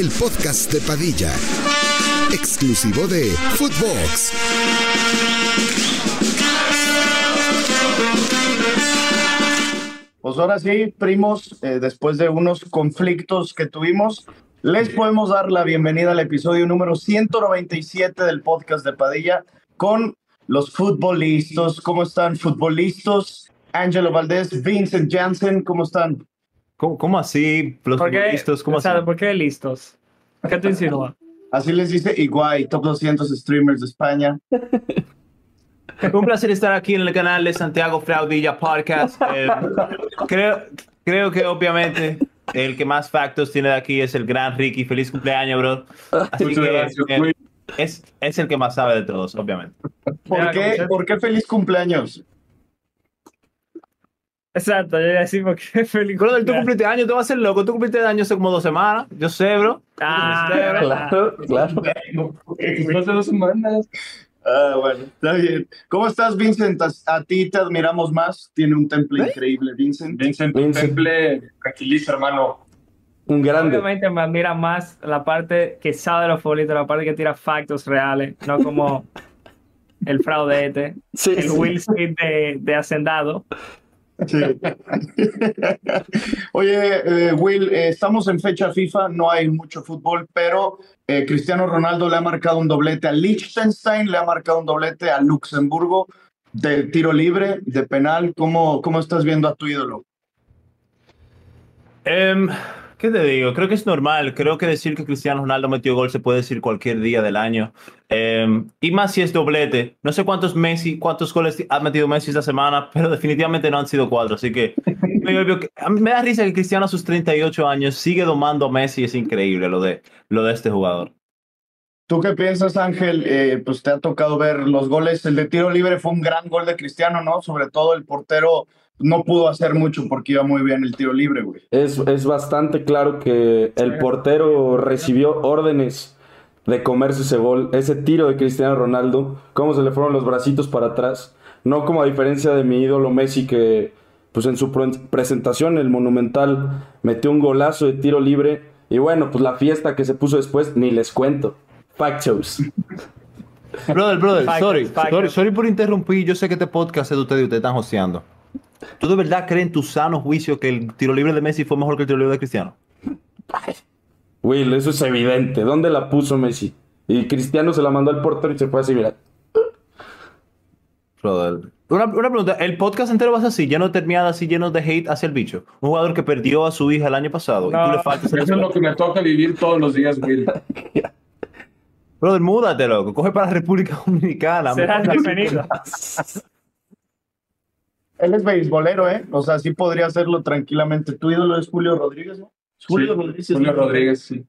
El podcast de Padilla, exclusivo de Footbox. Pues ahora sí, primos, eh, después de unos conflictos que tuvimos, les podemos dar la bienvenida al episodio número 197 del podcast de Padilla con los futbolistas. ¿Cómo están, futbolistas? Angelo Valdés, Vincent Jansen, ¿cómo están? ¿Cómo, cómo así? Los ¿Por qué, listos, ¿cómo o sea, así? ¿Por qué listos? ¿Qué te insinúa? Así les dice Iguay, top 200 streamers de España. Un placer estar aquí en el canal de Santiago Fraudilla Podcast. Eh, creo, creo que obviamente el que más factos tiene de aquí es el gran Ricky. Feliz cumpleaños, bro. Así Muchas que gracias, eh, es, es el que más sabe de todos, obviamente. ¿Por qué, ¿Por qué feliz cumpleaños? Exacto, yo iba a decir porque feliz. Brother, tú cumpliste años, tú vas a ser loco. Tú cumpliste años hace como dos semanas. Yo sé, bro. Ah. Claro, claro. Hace dos semanas. Ah, bueno, está bien. ¿Cómo estás, Vincent? A, a ti te admiramos más. Tiene un temple increíble, Vincent. Vincent, Vincent. Temple, tranquiliza, hermano. Un grande. Obviamente me admira más la parte que sabe de los futbolistas, la parte que tira factos reales, no como el fraude este, Sí, el sí. Will Smith de, de Hacendado. Sí. Oye, eh, Will, eh, estamos en fecha FIFA, no hay mucho fútbol, pero eh, Cristiano Ronaldo le ha marcado un doblete a Liechtenstein, le ha marcado un doblete a Luxemburgo de tiro libre, de penal. ¿Cómo, cómo estás viendo a tu ídolo? Em, ¿Qué te digo? Creo que es normal. Creo que decir que Cristiano Ronaldo metió gol se puede decir cualquier día del año. Em, y más si es doblete. No sé cuántos Messi, cuántos goles ha metido Messi esta semana, pero definitivamente no han sido cuatro. Así que me da risa que Cristiano a sus 38 años sigue domando a Messi. Es increíble lo de, lo de este jugador. ¿Tú qué piensas, Ángel? Eh, pues te ha tocado ver los goles. El de tiro libre fue un gran gol de Cristiano, ¿no? Sobre todo el portero no pudo hacer mucho porque iba muy bien el tiro libre, güey. Es, es bastante claro que el portero recibió órdenes de comerse ese gol, ese tiro de Cristiano Ronaldo, cómo se le fueron los bracitos para atrás. No como a diferencia de mi ídolo Messi que pues en su pre- presentación el Monumental metió un golazo de tiro libre y bueno, pues la fiesta que se puso después ni les cuento. Factos. Brother, brother, Factos, sorry, sorry, sorry por interrumpir. Yo sé que este podcast es de ustedes y ustedes están hosteando. ¿Tú de verdad crees en tu sano juicio que el tiro libre de Messi fue mejor que el tiro libre de Cristiano? Will, eso es evidente. ¿Dónde la puso Messi? Y Cristiano se la mandó al portero y se fue así, mira. Brother. Una, una pregunta, ¿el podcast entero vas así, lleno de terminadas, así lleno de hate hacia el bicho? Un jugador que perdió a su hija el año pasado y tú No, le faltas el Eso es lo que me toca vivir todos los días, Will. Brother, múdate, loco. Coge para la República Dominicana. Serás bienvenido. Él es beisbolero, ¿eh? O sea, sí podría hacerlo tranquilamente. Tu ídolo es Julio Rodríguez, ¿no? Julio Sí, Rodríguez. Julio Rodríguez, sí.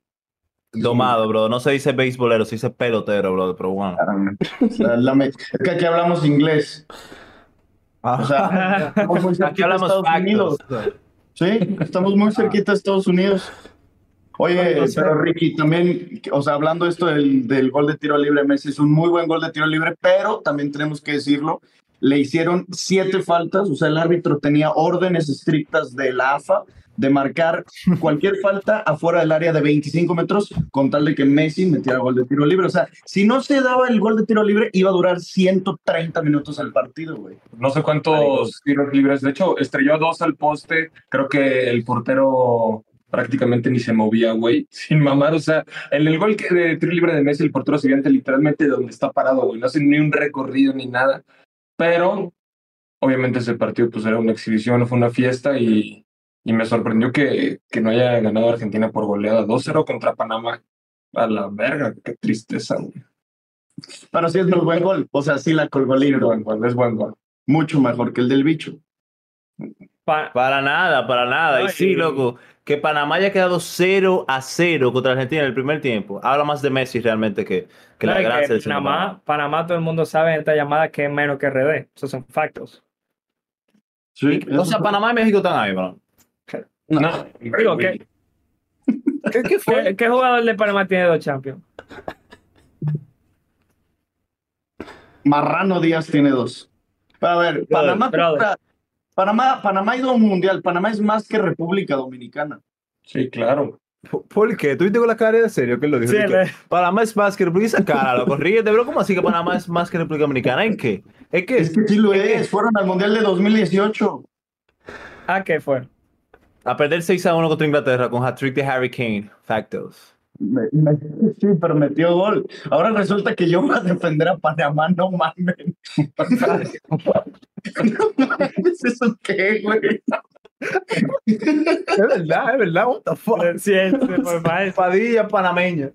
Domado, bro. No se dice beisbolero, se dice pelotero, bro. Pero bueno. Es que aquí hablamos inglés. O sea, estamos muy Aquí cerquita de hablamos Estados Unidos. Sí, estamos muy cerquita de Estados Unidos. Oye, pero Ricky, también, o sea, hablando esto del, del gol de tiro libre, Messi es un muy buen gol de tiro libre, pero también tenemos que decirlo, le hicieron siete faltas, o sea, el árbitro tenía órdenes estrictas de la AFA de marcar cualquier falta afuera del área de 25 metros con tal de que Messi metiera gol de tiro libre. O sea, si no se daba el gol de tiro libre, iba a durar 130 minutos el partido, güey. No sé cuántos tiros libres. De hecho, estrelló dos al poste. Creo que el portero prácticamente ni se movía, güey. Sin mamar. O sea, en el gol que de tiro libre de Messi, el portero se literalmente donde está parado, güey. No hace ni un recorrido ni nada. Pero, obviamente, ese partido pues era una exhibición, fue una fiesta y, y me sorprendió que, que no haya ganado Argentina por goleada 2-0 contra Panamá. A la verga, qué tristeza, güey. Pero sí es muy buen gol. O sea, sí la colgó Es buen gol, es buen gol. Mucho mejor que el del bicho. Pa- Para nada, para nada. Y sí, loco, que Panamá haya quedado 0 a 0 contra Argentina en el primer tiempo. Habla más de Messi realmente que, que la no, es gran que selección. de Panamá, Panamá, todo el mundo sabe en esta llamada que es menos que RD. Esos son factos. Sí, O sea, Panamá y México están ahí, bro. No, Digo, ¿qué, ¿Qué, qué fue? ¿qué, qué jugador de Panamá tiene dos champions? Marrano Díaz tiene dos. Pero a ver, Panamá, brother. contra- Panamá, Panamá ha ido a un mundial. Panamá es más que República Dominicana. Sí, claro. ¿Por qué? ¿Tú viste con la cara de serio que lo dijo? Sí, Panamá es más que República Dominicana, loco. Ríete, bro. ¿Cómo así que Panamá es más que República Dominicana? ¿En qué? Es que, Es que sí lo es. Fueron al Mundial de 2018. ¿A qué fue? a perder 6 a 1 contra Inglaterra con hat-trick de Harry Kane. Factos. Me- me- sí, pero metió gol. Ahora resulta que yo voy a defender a Panamá, no mames. no mames, ¿eso qué, güey? Es verdad, es verdad. What the fuck? Sí, es- maestro. Padilla panameña.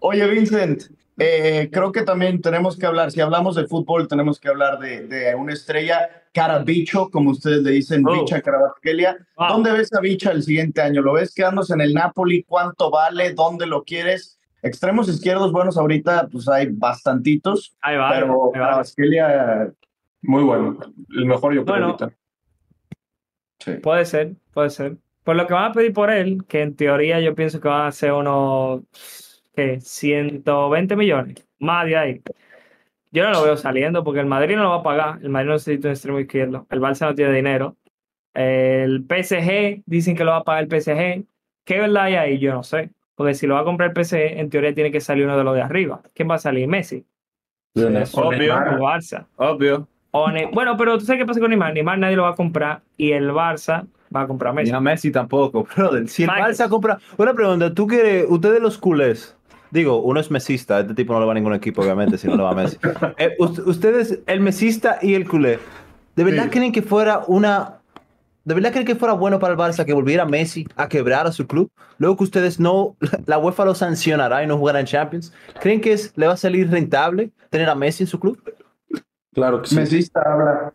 Oye, Vincent, eh, creo que también tenemos que hablar, si hablamos de fútbol, tenemos que hablar de, de una estrella, Carabicho, como ustedes le dicen, Oh. Bicha Carabachelia. Wow. ¿Dónde ves a Bicha el siguiente año? ¿Lo ves quedándose en el Napoli? ¿Cuánto vale? ¿Dónde lo quieres? Extremos izquierdos buenos ahorita, pues hay bastantitos, Ahí va. pero ahí va. Carabachelia, Muy bueno. El mejor yo creo Bueno. ahorita. sí. Puede ser, puede ser. Por lo que van a pedir por él, que en teoría yo pienso que van a ser unos ¿qué? 120 millones, más de ahí. Yo no lo veo saliendo porque el Madrid no lo va a pagar. El Madrid no necesita un extremo izquierdo. El Barça no tiene dinero. El PSG, dicen que lo va a pagar el PSG. ¿Qué verdad hay ahí? Yo no sé. Porque si lo va a comprar el PSG, en teoría tiene que salir uno de los de arriba. ¿Quién va a salir? Messi. Obvio. O Barça. Obvio. O Ne- bueno, pero tú sabes qué pasa con Neymar. Neymar nadie lo va a comprar y el Barça va a comprar a Messi. Ni a Messi tampoco, brother. Si el. Barça compra. Una pregunta, ¿tú quieres, ustedes los culés? Digo, uno es mesista, este tipo no le va a ningún equipo, obviamente, si no le va a Messi. Eh, us- ustedes, el mesista y el culé, ¿de verdad Sí. creen que fuera una. ¿De verdad creen que fuera bueno para el Barça que volviera Messi a quebrar a su club? Luego que ustedes no. La UEFA lo sancionará y no jugará en Champions. ¿Creen que es, le va a salir rentable tener a Messi en su club? Claro que sí. Mesista habla.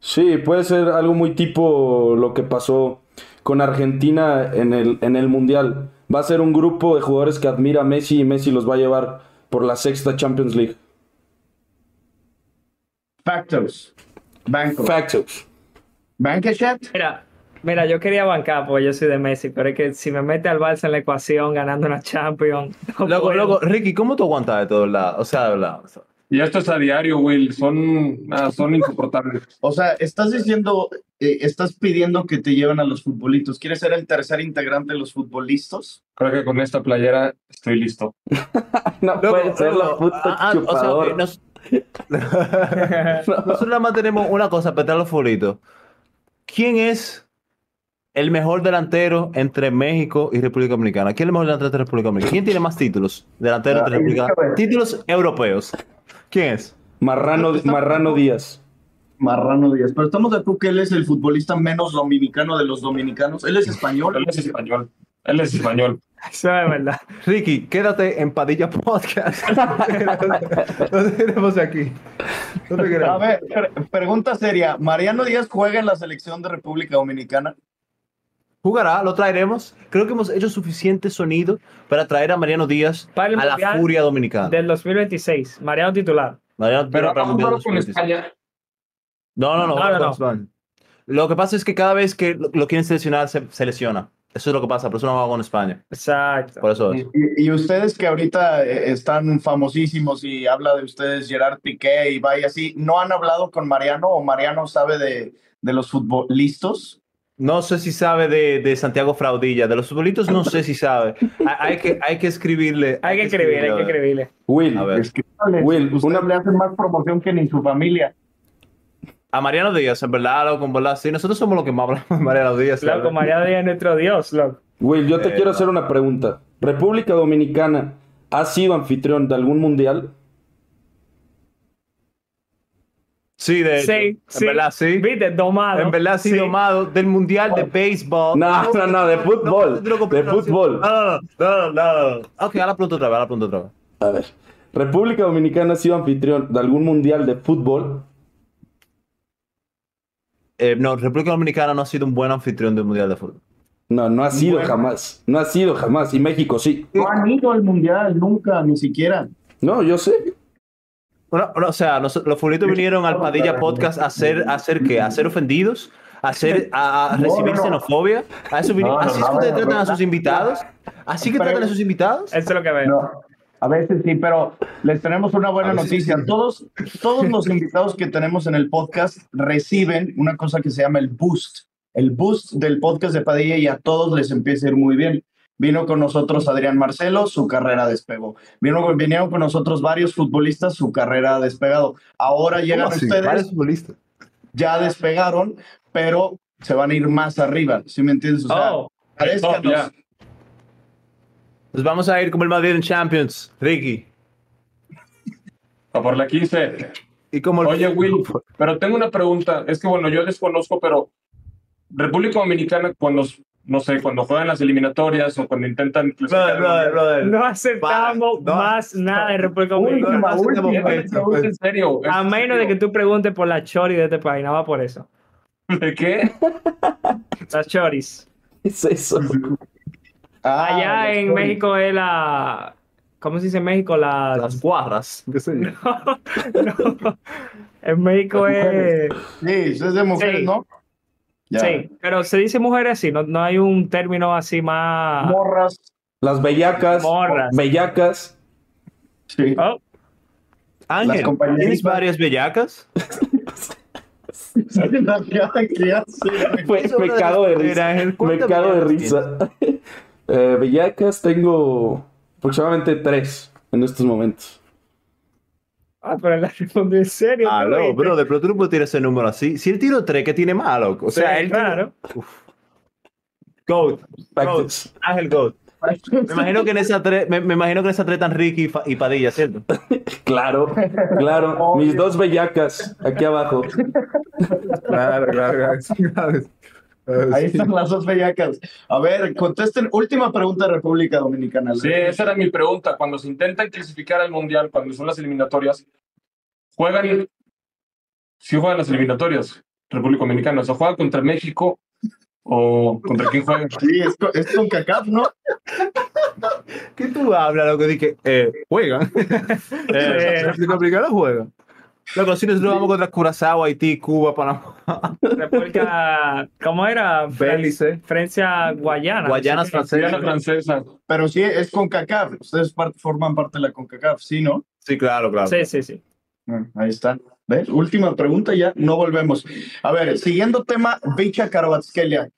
Sí, puede ser algo muy tipo lo que pasó con Argentina en el, en el Mundial. Va a ser un grupo de jugadores que admira a Messi y Messi los va a llevar por la sexta Champions League. Factos. Banco. Factos. Bankachat. Mira, mira, yo quería bancar porque yo soy de Messi, pero es que si me mete al Barça en la ecuación ganando una Champions. no puedo. loco, Ricky, ¿cómo tú aguantas de todo, verdad? O sea, de verdad. Y esto es a diario, Will. Son, ah, son insoportables. O sea, estás diciendo, eh, estás pidiendo que te lleven a los futbolitos. ¿Quieres ser el tercer integrante de los futbolistas? Creo que con esta playera estoy listo. No Loco, puede ser la puta ah, ah, o sea, ok, nos- Nosotros nada más tenemos una cosa, petar los favoritos. ¿Quién es el mejor delantero entre México y República Dominicana? ¿Quién es el mejor delantero entre República Dominicana? ¿Quién tiene más títulos? Delantero entre Ah, República a ver. Títulos europeos. ¿Quién es? Marrano, Marrano Díaz. Marrano Díaz. Pero estamos de acuerdo que él es el futbolista menos dominicano de los dominicanos. Él es español. Él es español. Él es español. Eso es verdad. Ricky, quédate en Padilla Podcast. no te queremos aquí. No te A ver, pre- pregunta seria. ¿Mariano Díaz juega en la selección de República Dominicana? Jugará, lo traeremos. Creo que hemos hecho suficiente sonido para traer a Mariano Díaz Para el a la furia dominicana. Del 2026, Mariano titular. Mariano Pero jugado con 2026. España. No, no, no. No, no, no. Lo que pasa es que cada vez que lo, lo quieren seleccionar, se, se lesiona. Eso es lo que pasa, por eso no va con España. Exacto. Por eso es. Y, y ustedes que ahorita eh, están famosísimos y habla de ustedes Gerard Piqué y vaya así, ¿no han hablado con Mariano o Mariano sabe de, de los futbolistas? No sé si sabe de, de Santiago Fraudilla. De los futbolitos no sé si sabe. Hay, hay que, hay que escribirle. Hay que escribirle, hay que escribirle. Will, A ver. Escríbale, Will, una- le hacen más promoción que ni su familia. A Mariano Díaz, en verdad, loco, en verdad. Sí, nosotros somos los que más hablamos de Mariano Díaz. Loco, ¿sabes? Mariano Díaz es nuestro Dios, loco. Will, yo te Eh, quiero no. hacer una pregunta. ¿República Dominicana ha sido anfitrión de algún mundial? Sí, de hecho. Sí, En sí. verdad, sí. Viste, domado. En verdad, sí, domado del Mundial de Béisbol. No, no, no, de fútbol. De sí. fútbol. No, no, no. Ok, ahora pregunto otra vez, ahora pregunto otra vez. A ver. ¿República Dominicana ha sido anfitrión de algún mundial de fútbol? Eh, no, República Dominicana no ha sido un buen anfitrión del Mundial de Fútbol. No, no ha sido Bueno. jamás. No ha sido jamás. Y México sí. No han ido al mundial, nunca, ni siquiera. No, yo sé. Bueno, bueno, o sea, los futbolistas vinieron al Padilla Podcast a hacer, a hacer qué? A ser ofendidos, a, hacer, a, recibir no, no. xenofobia. A eso vinieron. No, no, Así es que ustedes no, tratan no. a sus invitados. Así que tratan a sus invitados. Eso es lo que veo. No, a veces sí, pero les tenemos una buena noticia. sí. Todos, todos los invitados que tenemos en el podcast reciben una cosa que se llama el boost. el boost del podcast de Padilla y a todos les empiece a ir muy bien. Vino con nosotros Adrián Marcelo, su carrera despegó. Vino, vinieron con nosotros varios futbolistas, su carrera ha despegado. Ahora llegan ¿Cómo así? ustedes, Varios futbolistas. ya despegaron, pero se van a ir más arriba, ¿sí me entiendes? O sea, Oh, top. Nos vamos a ir como el Madrid en Champions, Ricky. A por la 15. Y como el... Oye, Will, pero tengo una pregunta. Es que, bueno, yo desconozco, pero República Dominicana, cuando, no sé, cuando juegan las eliminatorias o cuando intentan Brother, brother, brother. no aceptamos no, más nada de República Dominicana. en serio. A ¿en menos de que tú preguntes por la chori de este país, nada más por eso. ¿De qué? Las choris. ¿Qué es eso? Ah, Allá en. México es la. ¿Cómo se dice en México? Las. Las guarras. qué sé yo. no. En México es. Sí, eso es de mujeres, Sí. ¿no? Ya. Sí, pero se dice mujeres así, no, no hay un término así más. Morras. Las bellacas. Morras. Bellacas. Sí. Oh, Ángel. ¿tienes varias bellacas? Me cago de risa. Ángel, Me ¿cuántas cago de risa. Eh, bellacas tengo aproximadamente tres en estos momentos. Ah, pero la respondí en serio. ¿tú Aló, brother, pero tú no puedes tirar ese número así. Si él tiró tres, ¿qué tiene malo? O sea, Sí, él claro. Goat. Goat. Ángel Goat. Me imagino que en esa tres, me, me imagino que en esa tres están Ricky y, y Padilla, ¿cierto? Claro, claro. Mis dos bellacas aquí abajo. Claro, claro, claro. Ahí están las dos bellacas. A ver, contesten. Última pregunta de República Dominicana. Sí, esa era mi pregunta. Cuando se intentan clasificar al Mundial, cuando son las eliminatorias, juegan. Si juegan las eliminatorias, República Dominicana, o sea, juegan contra México o contra quién juegan. Sí, es con, es con CACAF, ¿no? ¿Qué tú hablas, loco? Dije, eh, juegan. eh, República Dominicana juegan. Loco, si nosotros vamos contra Curazao, Haití, Cuba, Panamá, República. ¿Cómo era? Belice. Francia, Guayana. Guayanas francesas. francesa. Pero sí, es con CACAF. Ustedes parte- forman parte de la CONCACAF, ¿sí, no? Sí, claro, claro. Sí, sí, sí. Ah, Ahí está. ¿Ves? Última pregunta, ya no volvemos. A ver, siguiendo tema, Bicha Karabatskelia.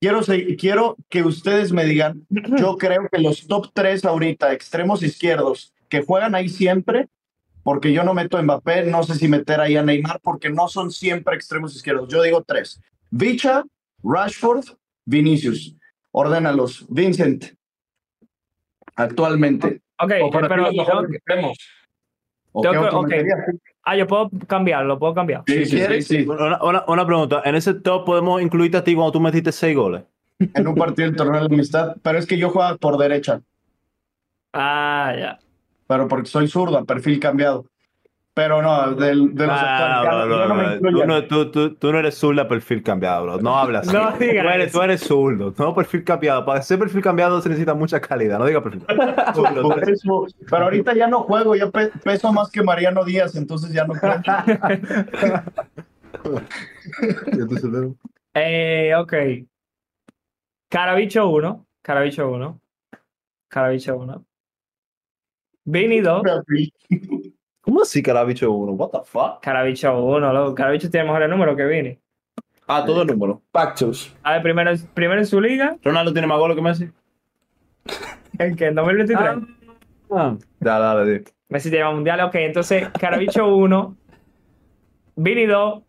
Quiero, quiero que ustedes me digan, yo creo que los top tres ahorita, extremos izquierdos, que juegan ahí siempre, porque yo no meto a Mbappé, no sé si meter ahí a Neymar, porque no son siempre extremos izquierdos. Yo digo tres. Bicha, Rashford, Vinicius. Ordénalos. Vincent. Actualmente. Ok, ti pero. tengo que- extremos. ¿O Tengo qué que- otro ok. meterías? Ah, yo puedo cambiarlo, lo puedo cambiar. Si quieres, sí. Una, una- una pregunta. En ese top podemos incluirte a ti cuando tú metiste seis goles. En un partido del torneo de la amistad, pero es que yo juego por derecha. Ah, ya. Pero porque soy zurdo, a perfil cambiado. Pero no, del, de los Ah, yo no no, tú, tú- tú no eres zurdo a perfil cambiado, bro. No hablas. No tú, eres, tú eres zurdo, no perfil cambiado. Para ser perfil cambiado se necesita mucha calidad. No diga perfil. Eso, pero ahorita ya no juego, ya pe- peso más que Mariano Díaz, entonces ya no cuento. Eh, ok. Carabicho 1. Carabicho 1. Carabicho 1. Venido. ¿Cómo así Carabicho 1? What the fuck? Carabicho 1, loco. Carabicho tiene mejores números que Vini. Ah, todo el número. Pactos. A ver, primero, primero en su liga. Ronaldo tiene más goles que Messi. ¿El qué? ¿En 2023? Ah, ah. Dale, dale, tío. Messi tiene más mundiales. Ok, entonces Carabicho 1, Vini 2.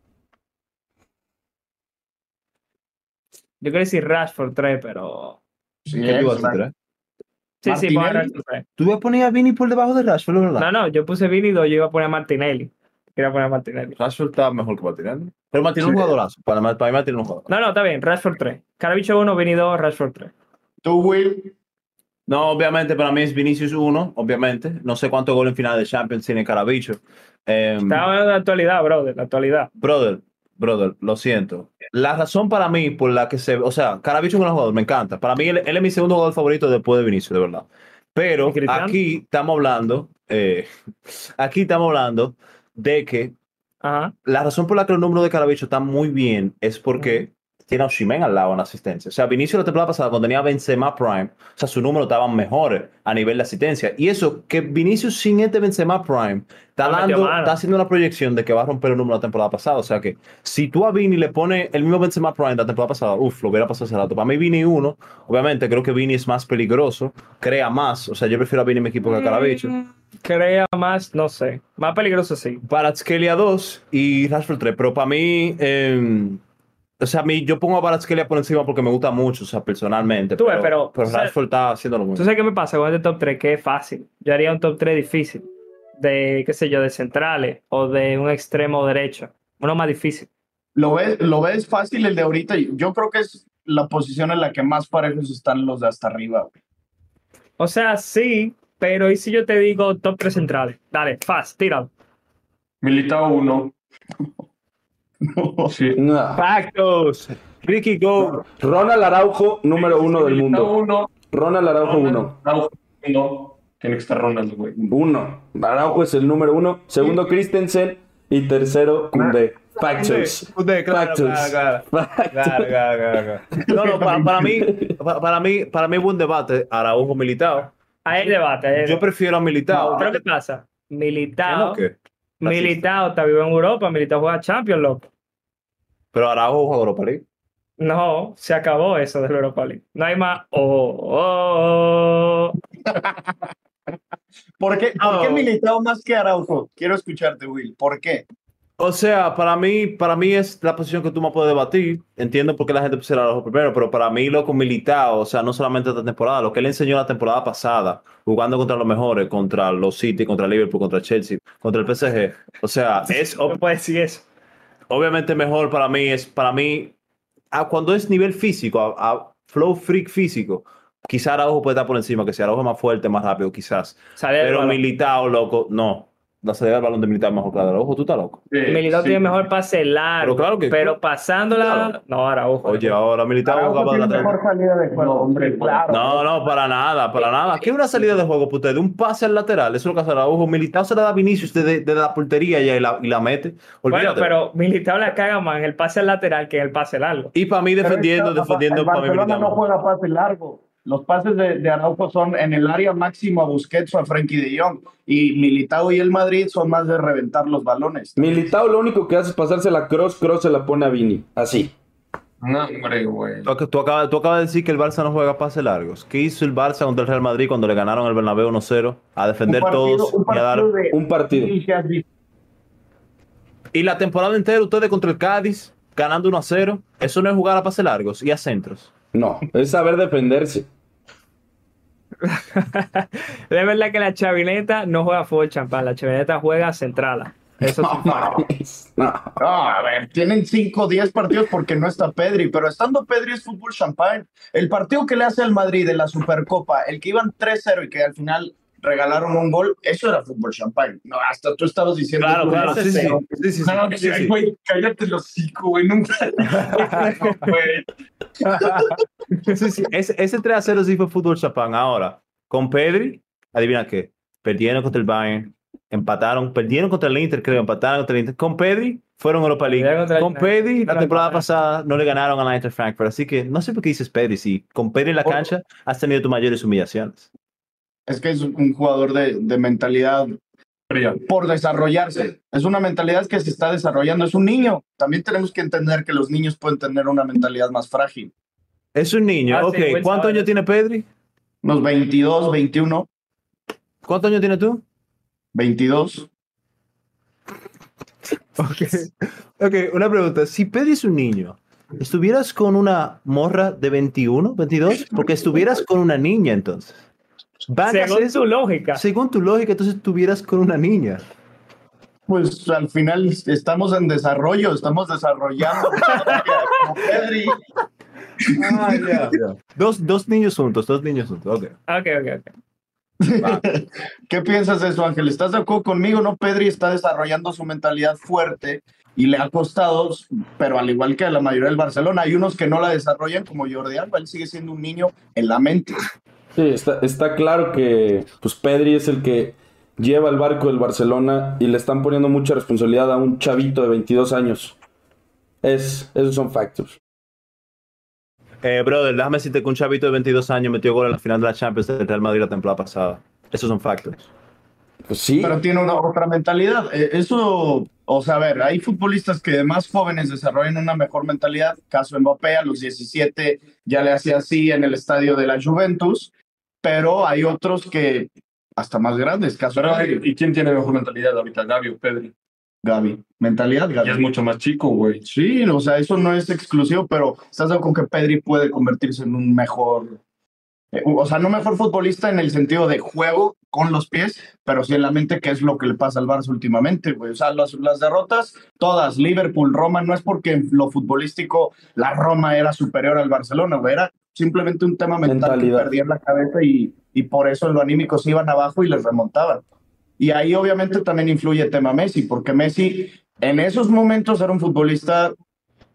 Yo quiero decir Rashford 3, pero... Sí, ¿Qué tú vas a 3? Sí, sí, Martinelli. Rashford 3. Tú ibas a poner a Vini por debajo de Rashford, ¿verdad? No, no, yo puse Vini 2, yo iba a poner a Martinelli. Quería poner a Martinelli. Rashford está mejor que Martinelli. Pero Martinelli es un Sí. jugadorazo. Para, mí- para mí Martinelli es un jugador. No, no, está bien. Rashford 3. Carabicho 1, Vini 2, Rashford 3. Tú, Will, No, obviamente para mí es Vinicius 1, obviamente. No sé cuántos goles en final de Champions tiene Carabicho. Eh, Estaba hablando de actualidad, bro, de la actualidad. brother, brother, lo siento. La razón para mí por la que se... O sea, Carabicho es un gran jugador, me encanta. Para mí él, él es mi segundo jugador favorito después de Vinicius, de verdad. Pero aquí estamos hablando... eh, aquí estamos hablando de que Ajá. la razón por la que los números de Carabicho están muy bien es porque tiene a Osimhen al lado en asistencia. O sea, Vinicius la temporada pasada, cuando tenía Benzema Prime, o sea, su número estaban mejores a nivel de asistencia. Y eso, que Vinicius sin este Benzema Prime, está, No dando, está haciendo una proyección de que va a romper el número la temporada pasada. O sea que si tú a Vini le pones el mismo Benzema Prime de la temporada pasada, uff, lo hubiera pasado hace rato. Para mí, Vini uno, obviamente creo que Vini es más peligroso, crea más. O sea, yo prefiero a Vini en mi equipo que a Carabicho. Crea más, no sé. Más peligroso sí. Baratskelia 2 y Rashford 3, pero para mí, eh, o sea, a mí, yo pongo a Baratskelia por encima porque me gusta mucho, o sea, personalmente. Tú ves, pero- o sea, Rashford está haciéndolo muy ¿Tú bien. sabes qué me pasa con este top 3? Que es fácil. Yo haría un top 3 difícil. De, qué sé yo, de centrales o de un extremo derecho. Uno más difícil. ¿Lo ves, lo ves fácil el de ahorita. Yo creo que es la posición en la que más parejos están los de hasta arriba. güey. O sea, sí, pero ¿y si yo te digo top 3 centrales? Dale, fast, tíralo. Militao 1. Sí. Nah. Factos. Ricky Go. Ronald Araujo, número uno del mundo. uno, Ronald Araujo, uno. Araujo uno. Tiene que estar Ronald, güey. Uno. Araujo es el número uno. Segundo, Christensen. Y tercero, Koundé. Factors. Koundé, claro, Factors. No, no, para, para mí, para, para mí, para mí, buen debate. Araujo Militao. Hay debate. hay Yo debate. prefiero a Militao. ¿Pero qué pasa? Militao. ¿Qué? Militao está vivo en Europa. Militao juega Champions, loco. Pero Araujo juega Europa League. No, se acabó eso del Europa League. No hay más. Oh, oh, oh. ¿Por qué, por qué Oh. Militao más que Araujo? Quiero escucharte, Will. ¿Por qué? O sea, para mí, para mí es la posición que tú más puedes debatir. Entiendo por qué la gente pusiera a Araujo primero, pero para mí lo con Militao, o sea, no solamente esta temporada, lo que él enseñó la temporada pasada, jugando contra los mejores, contra los City, contra Liverpool, contra Chelsea, contra el PSG. O sea, es No decir eso. obviamente mejor para mí, es para mí, a cuando es nivel físico, a, a flow freak físico, quizás Araujo puede estar por encima, que si Araujo más fuerte, más rápido, quizás. Sale Pero. Militao, loco, no. La salida del balón de Militao es mejor que la de Araujo, tú estás loco. Sí, Militao sí. tiene mejor pase largo. Pero claro que- pero pasándola. Claro. No, Araujo. Oye, ahora Militao Araujo jugaba de tiene lateral. mejor salida de juego, No, hombre, claro. No, no, para nada, para nada. ¿Qué es una salida de juego para usted? De un pase al lateral, eso es lo que hace Araujo. Militao se la da a Vinicius desde, desde la portería ya y la, y la mete. Bueno, Olvídate. pero Militao la caga más en el pase lateral que en el pase largo. Y para mí defendiendo, Pero defendiendo el para mí Militao. no juega pase largo. Los pases de, de Araujo son en el área máximo a Busquets o a Frenkie de Jong. Y Militao y el Madrid son más de reventar los balones. Militao lo único que hace es pasarse la cross, cross se la pone a Vini. Así. No, hombre, güey. Tú, ac- tú acabas, tú acabas de decir que el Barça no juega pases largos. ¿Qué hizo el Barça contra el Real Madrid cuando le ganaron el Bernabéu 1-0? A defender Un partido- todos un y a dar... de- Un partido. Y la temporada entera ustedes contra el Cádiz ganando 1-0. Eso no es jugar a pases largos y a centros. No, es saber defenderse. De verdad que la chavineta no juega fútbol champán, la chavineta juega centrala. Eso sí. mames, no. No, a ver, tienen 5 o 10 partidos porque no está Pedri, pero estando Pedri es fútbol champán. El partido que le hace al Madrid en la Supercopa, el que iban 3-0 y que al final regalaron un gol, eso era fútbol champán. No, hasta tú estabas diciendo Claro, que claro, sí, sí. 3-0. sí, sí, sí, No, sí, sí. güey, cállate los hocico, güey. Nunca. Güey. Sí, sí, Ese, ese 3 a 0 sí fue fútbol chapán. Ahora, con Pedri, adivina qué. Perdieron contra el Bayern, empataron, perdieron contra el Inter, creo, empataron contra el Inter. Con Pedri, fueron Europa League. Con. Pedri, la temporada pasada no le ganaron a la Inter Frankfurt. Así que no sé por qué dices Pedri. Si con Pedri en la cancha has tenido tus mayores humillaciones. Es que es un jugador de, de mentalidad. Por desarrollarse. Es una mentalidad que se está desarrollando. Es un niño. También tenemos que entender que los niños pueden tener una mentalidad más frágil. Es un niño. Ah, sí, ok, Will ¿cuántos años tiene Pedri? Unos 22, 21, ¿Cuántos años tienes tú? 22. Ok. Ok, una pregunta. Si Pedri es un niño, ¿estuvieras con una morra de 21, 22? Porque estuvieras con una niña entonces. Según eso. tu lógica. Según tu lógica, entonces estuvieras con una niña. Pues al final estamos en desarrollo, estamos desarrollando. como Pedri. Dos, dos niños juntos, dos niños juntos. Ok. Ok, ok, ok. ¿Qué piensas de eso, Ángel? ¿Estás de acuerdo conmigo? No, Pedri está desarrollando su mentalidad fuerte y le ha costado, pero al igual que a la mayoría del Barcelona, hay unos que no la desarrollan, como Jordi Alba, él sigue siendo un niño en la mente. Sí, está, está claro que pues Pedri es el que lleva el barco del Barcelona y le están poniendo mucha responsabilidad a un chavito de 22 años. Es, esos son factors. Eh, brother, déjame decirte que un chavito de 22 años metió gol en la final de la Champions del Real Madrid la temporada pasada. Esos son factos. Pues sí. Pero tiene una otra mentalidad. Eh, Eso, o sea, a ver, hay futbolistas que de más jóvenes desarrollan una mejor mentalidad. Caso Mbappé, a los 17 ya le hacía así en el estadio de la Juventus, pero hay otros que hasta más grandes. Caso Pero, Pedri. ¿y quién tiene mejor mentalidad ahorita? Gaby o Pedri. Gaby. Mentalidad, Ya es Gaby. mucho más chico, güey. Sí, o sea, eso no es exclusivo, pero estás con que Pedri puede convertirse en un mejor, eh, o sea, no mejor futbolista en el sentido de juego con los pies, pero sí en la mente, que es lo que le pasa al Barça últimamente, güey. O sea, las, las derrotas, todas, Liverpool, Roma, no es porque en lo futbolístico la Roma era superior al Barcelona, güey, era simplemente un tema mental Mentalidad. que perdían la cabeza y, y por eso en lo anímico se iban abajo y les remontaban. Y ahí obviamente también influye el tema Messi, porque Messi en esos momentos era un futbolista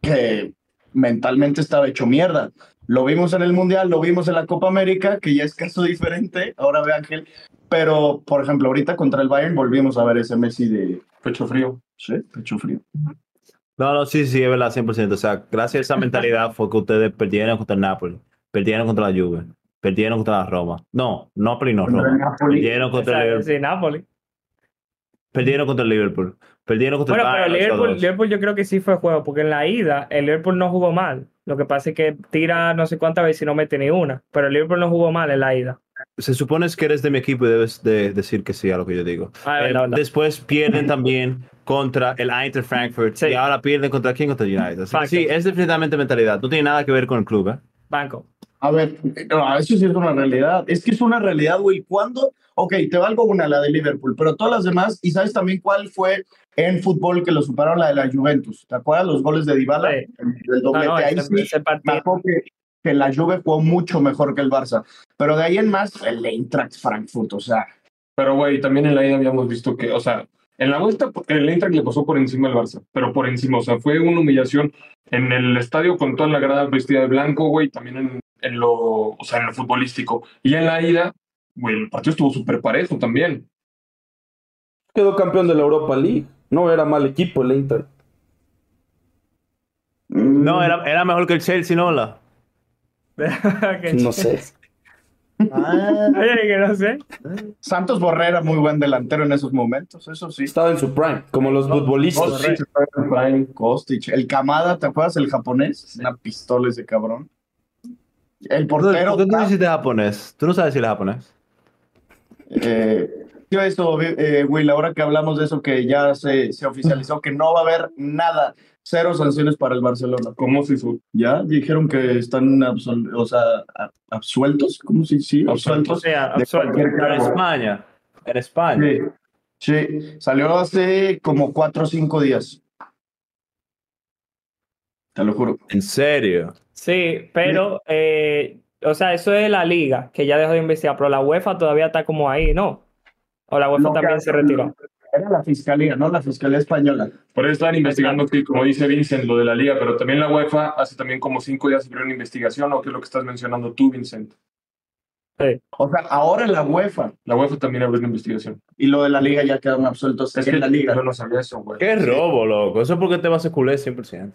que mentalmente estaba hecho mierda. Lo vimos en el Mundial, lo vimos en la Copa América, que ya es caso diferente, ahora ve Ángel, pero por ejemplo, ahorita contra el Bayern volvimos a ver ese Messi de Pecho frío. sí, pecho frío. No, no, sí, sí, es verdad, 100%. O sea, gracias a esa mentalidad fue que ustedes perdieron contra el Napoli, perdieron contra la Juve, perdieron contra la Roma. No, Napoli no, Roma. Napoli. Perdieron contra el Liverpool. sí, Napoli. Perdieron contra el Liverpool. Perdieron contra Bueno, el pero el. Liverpool, 8-2. Liverpool yo creo que sí fue juego, porque en la ida el Liverpool no jugó mal. Lo que pasa es que tira no sé cuántas veces y no mete ni una. Pero el Liverpool no jugó mal en la ida. Se supone que eres de mi equipo y debes de decir que sí a lo que yo digo. Ah, Eh, después pierden también contra el Eintracht Frankfurt Sí. y ahora pierden contra quién contra el United. Así sí, es definitivamente mentalidad. No tiene nada que ver con el club, ¿eh? Banco. A ver, no, eso sí es una realidad. Es que es una realidad, güey. ¿Cuándo? Ok, te valgo una, la de Liverpool, pero todas las demás, y sabes también cuál fue en fútbol que lo superaron la de la Juventus. ¿Te acuerdas los goles de Dybala? Sí. Del doblete. No, no, Ahí ese, sí, que, que la Juve jugó mucho mejor que el Barça. Pero de ahí en más, el Eintracht Frankfurt, o sea, Pero, güey, también en la ida habíamos visto que, o sea, en la vuelta el Eintracht le pasó por encima al Barça, pero por encima, o sea, fue una humillación en el estadio con toda la grada vestida de blanco, güey, también en, en lo, o sea, en lo futbolístico. Y en la ida, güey, el partido estuvo súper parejo también. Quedó campeón de la Europa League. No era mal equipo el Inter. mm, No, era, era mejor que el Chelsea, ¿no? La? No sé. Oye, que no sé. Santos Borré era muy buen delantero en esos momentos, eso sí. Estaba en su prime, como los futbolistas. Kostic estaba en prime. Kostic, el Kamada, ¿te acuerdas? El japonés, una pistola ese cabrón. El portero. ¿Por qué tú dices de japonés? ¿Tú no sabes decir japonés? Eh, yo eso, eh, Will, ahora que hablamos de eso, que ya se, se oficializó que no va a haber nada, cero sanciones para el Barcelona. ¿Cómo se hizo? Ya dijeron que están absol- o sea, absueltos, ¿cómo se dice? Absueltos. O sea, De absuelto. cualquier Pero en. España. En España. Sí, sí, salió hace como cuatro o cinco días. Te lo juro. En serio. Sí, pero, eh, o sea, eso es la liga, que ya dejó de investigar, pero la UEFA todavía está como ahí, ¿no? O la UEFA No, también se retiró. Era la fiscalía, ¿no? La fiscalía española. Por eso estaban investigando, que, como dice Vincent, lo de la liga, pero también la UEFA hace también como cinco días abrió una investigación, o que es lo que estás mencionando tú, Vincent. O sea, ahora la UEFA La UEFA también abrió una investigación. y lo de la liga ya quedaron absueltos Es en que la liga. yo no sabía eso, güey. Qué robo, loco. Eso es porque te vas a culé 100%.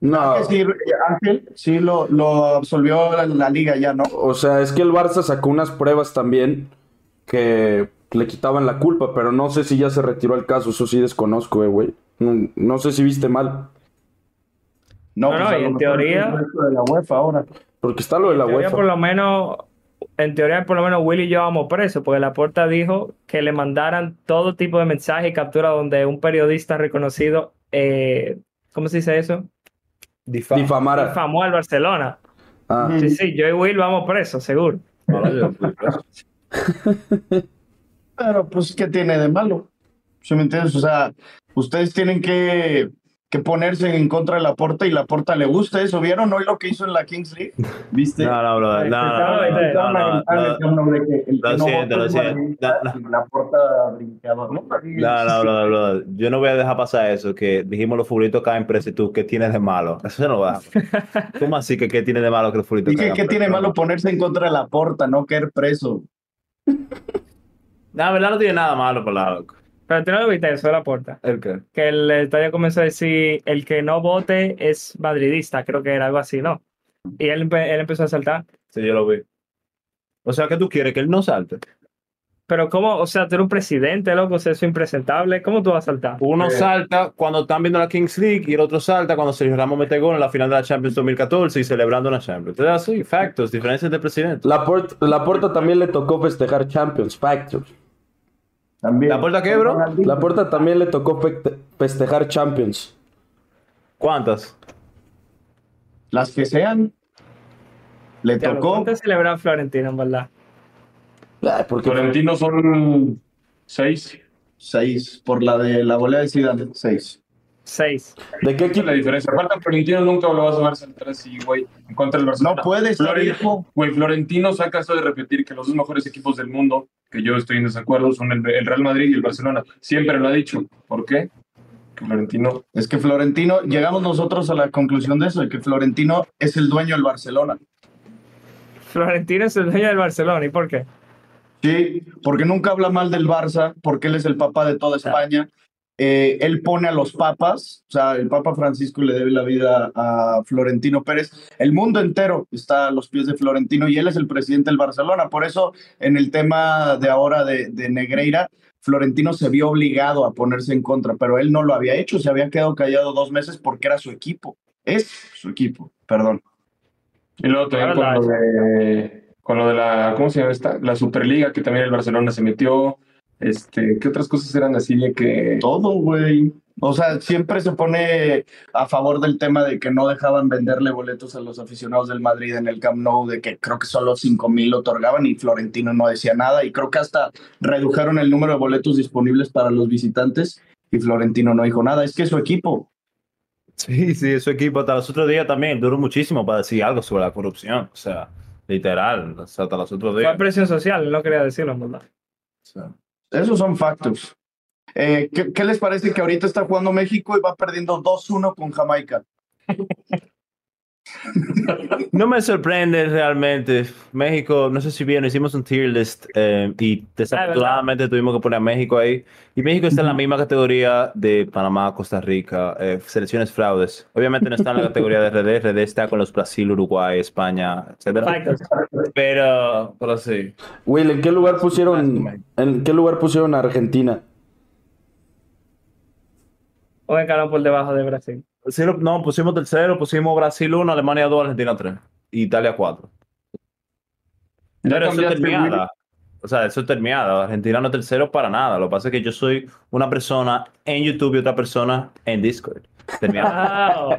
No, sí, Ángel, sí lo, lo absolvió la, la liga ya, ¿no? o sea, es que el Barça sacó unas pruebas también que le quitaban la culpa, pero no sé si ya se retiró el caso, eso sí desconozco, eh, güey. No, no sé si viste mal, No, no, a y en teoría- de la UEFA ahora. porque está lo de la En teoría, por UEFA. lo menos, en teoría, por lo menos, Willy y yo vamos presos, porque la puerta dijo que le mandaran todo tipo de mensajes y capturas donde un periodista reconocido, eh, ¿cómo se dice eso? Difamara. Difamó al Barcelona. Ah. Sí, sí, yo y Will vamos presos, seguro. Pero, pues, ¿qué tiene de malo? ¿Sí me entiendes? O sea, ustedes tienen que, que ponerse en contra de la porta y la porta le gusta eso. ¿Vieron hoy lo que hizo en la Kings League? ¿Viste? No, no, brother. No, no, no, no, no, de Lo no siento, lo siento. No, la porta brincaba. ¿no? No, no, brother, brother. Yo no voy a dejar pasar eso, que dijimos los futbolitos caen presos y tú, ¿qué tienes de malo? Eso no va. ¿Cómo así que qué tiene de malo que los futbolitos ¿Y qué, tiene presos? malo ponerse en contra de la porta, no caer preso? La verdad no tiene nada malo por la loco. Pero tú no lo viste eso de la puerta. ¿El qué? Que el estadio comenzó a decir, el que no vote es madridista, creo que era algo así, ¿no? Y él, él empezó a saltar. Sí, yo lo vi. O sea, que tú quieres que él no salte. Pero ¿cómo? O sea, tú eres un presidente, loco, o sea, eso es impresentable. ¿Cómo tú vas a saltar? Uno Eh. salta cuando están viendo la Kings League y el otro salta cuando Sergio Ramos mete gol en la final de la Champions 2014 y celebrando una Champions. Entonces, así, factos, diferencias de presidente. La Porta también le tocó festejar Champions, Factors. También. ¿La puerta qué, bro? La Porta también le tocó fe- festejar Champions. ¿Cuántas? Las que sean. Le Ya, tocó. ¿Cuánto celebrar Florentino, en verdad? Ay, porque Florentino son seis. Seis. Por la de la volea de Zidane. Seis. Seis. ¿De qué equipo? la diferencia. Aparte, Florentino nunca lo vas a ver saltar así, güey, en contra del Barcelona. No puede estar Flore- hijo. Güey, Florentino saca eso de repetir que los dos mejores equipos del mundo, que yo estoy en desacuerdo, son el, el Real Madrid y el Barcelona. Siempre lo ha dicho. ¿Por qué? Que Florentino. Es que Florentino, llegamos nosotros a la conclusión de eso, de que Florentino es el dueño del Barcelona. Florentino es el dueño del Barcelona. ¿Y por qué? Sí, porque nunca habla mal del Barça, porque él es el papá de toda España. Eh, él pone a los papas, o sea, el Papa Francisco le debe la vida a Florentino Pérez. El mundo entero está a los pies de Florentino y él es el presidente del Barcelona. Por eso, en el tema de ahora de, de Negreira, Florentino se vio obligado a ponerse en contra, pero él no lo había hecho, se había quedado callado dos meses porque era su equipo. Es su equipo, perdón. Y luego también con lo, de, con lo de la, ¿cómo se llama esta? La Superliga, que también el Barcelona se metió. Este, ¿qué otras cosas eran así de que Todo, güey. O sea, siempre se pone a favor del tema de que no dejaban venderle boletos a los aficionados del Madrid en el Camp Nou, de que creo que solo 5 mil otorgaban y Florentino no decía nada. Y creo que hasta redujeron el número de boletos disponibles para los visitantes y Florentino no dijo nada. Es que es su equipo. Sí, sí, su equipo hasta los otros días también duró muchísimo para decir algo sobre la corrupción. O sea, literal, o sea, hasta los otros Fue días. presión social, él no quería decirlo, en verdad. O sea, Esos son factos. Eh, ¿qué, qué les parece que ahorita está jugando México y va perdiendo 2-1 con Jamaica? No me sorprende realmente. México, no sé si vieron, hicimos un tier list eh, y desafortunadamente tuvimos que poner a México ahí. Y México está en la misma categoría de Panamá, Costa Rica, eh, selecciones fraudes. Obviamente no está en la categoría de RD, RD está con los Brasil, Uruguay, España, etc. Pero, pero sí. Will, ¿en qué lugar pusieron, en qué lugar pusieron a Argentina? Un escalón por debajo de Brasil. Cero- no, pusimos tercero, pusimos Brasil 1, Alemania 2, Argentina 3, Italia 4. Ya Pero eso es terminada. O sea, eso es terminada. Argentina no es tercero para nada. Lo que pasa es que yo soy una persona en YouTube y otra persona en Discord. Terminada, Wow.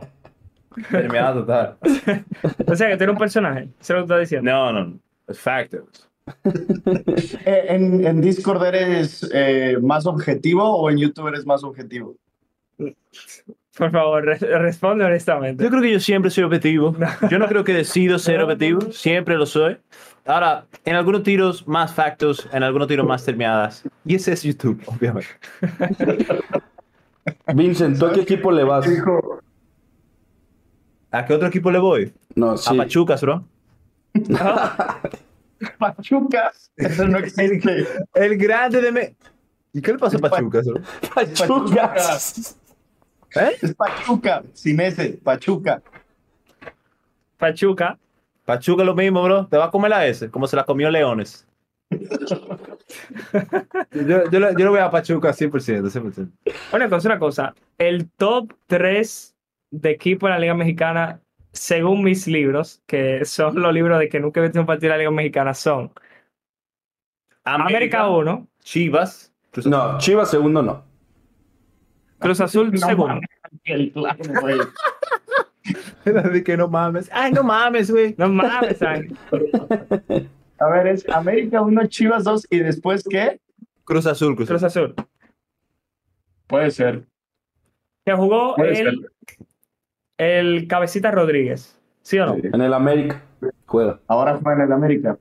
terminada total. O sea, que tú eres un personaje. Eso es lo que estás diciendo. No, no, no. Es factos. Eh, ¿En, en Discord eres eh, más objetivo o en YouTube eres más objetivo? Por favor, re- responde honestamente. Yo creo que yo siempre soy objetivo. Yo no creo que decido ser objetivo. Siempre lo soy. Ahora, en algunos tiros más factos, en algunos tiros más terminadas. Y ese es YouTube, obviamente. Vincent, ¿tú a qué equipo le vas? ¿A qué otro equipo le voy? No, A sí. Pachucas, bro. Pachuca. Eso no existe. El grande de me. ¿Y qué le pasa a Pachucas, bro? Pachucas. ¿Eh? Es Pachuca, sin ese, Pachuca. Pachuca. Pachuca es lo mismo, bro. Te va a comer la S, como se la comió Leones. yo, yo, yo le voy a Pachuca 100%, 100%. Una cosa, una cosa. El top 3 de equipo en la Liga Mexicana, según mis libros, que son los libros de que nunca he visto un partido de la Liga Mexicana, son América 1, Chivas. No, Chivas segundo no. Cruz Azul segundo. De que no mames. Ay, no mames, güey. No mames, ay. A ver, es América 1, Chivas 2 y después ¿qué? Cruz Azul, Cruz Cruz Azul. Azul. Puede ser. Que jugó Puede ser. el, el Cabecita Rodríguez. ¿Sí o no? Sí. En el América. Juega. Ahora juega en el América.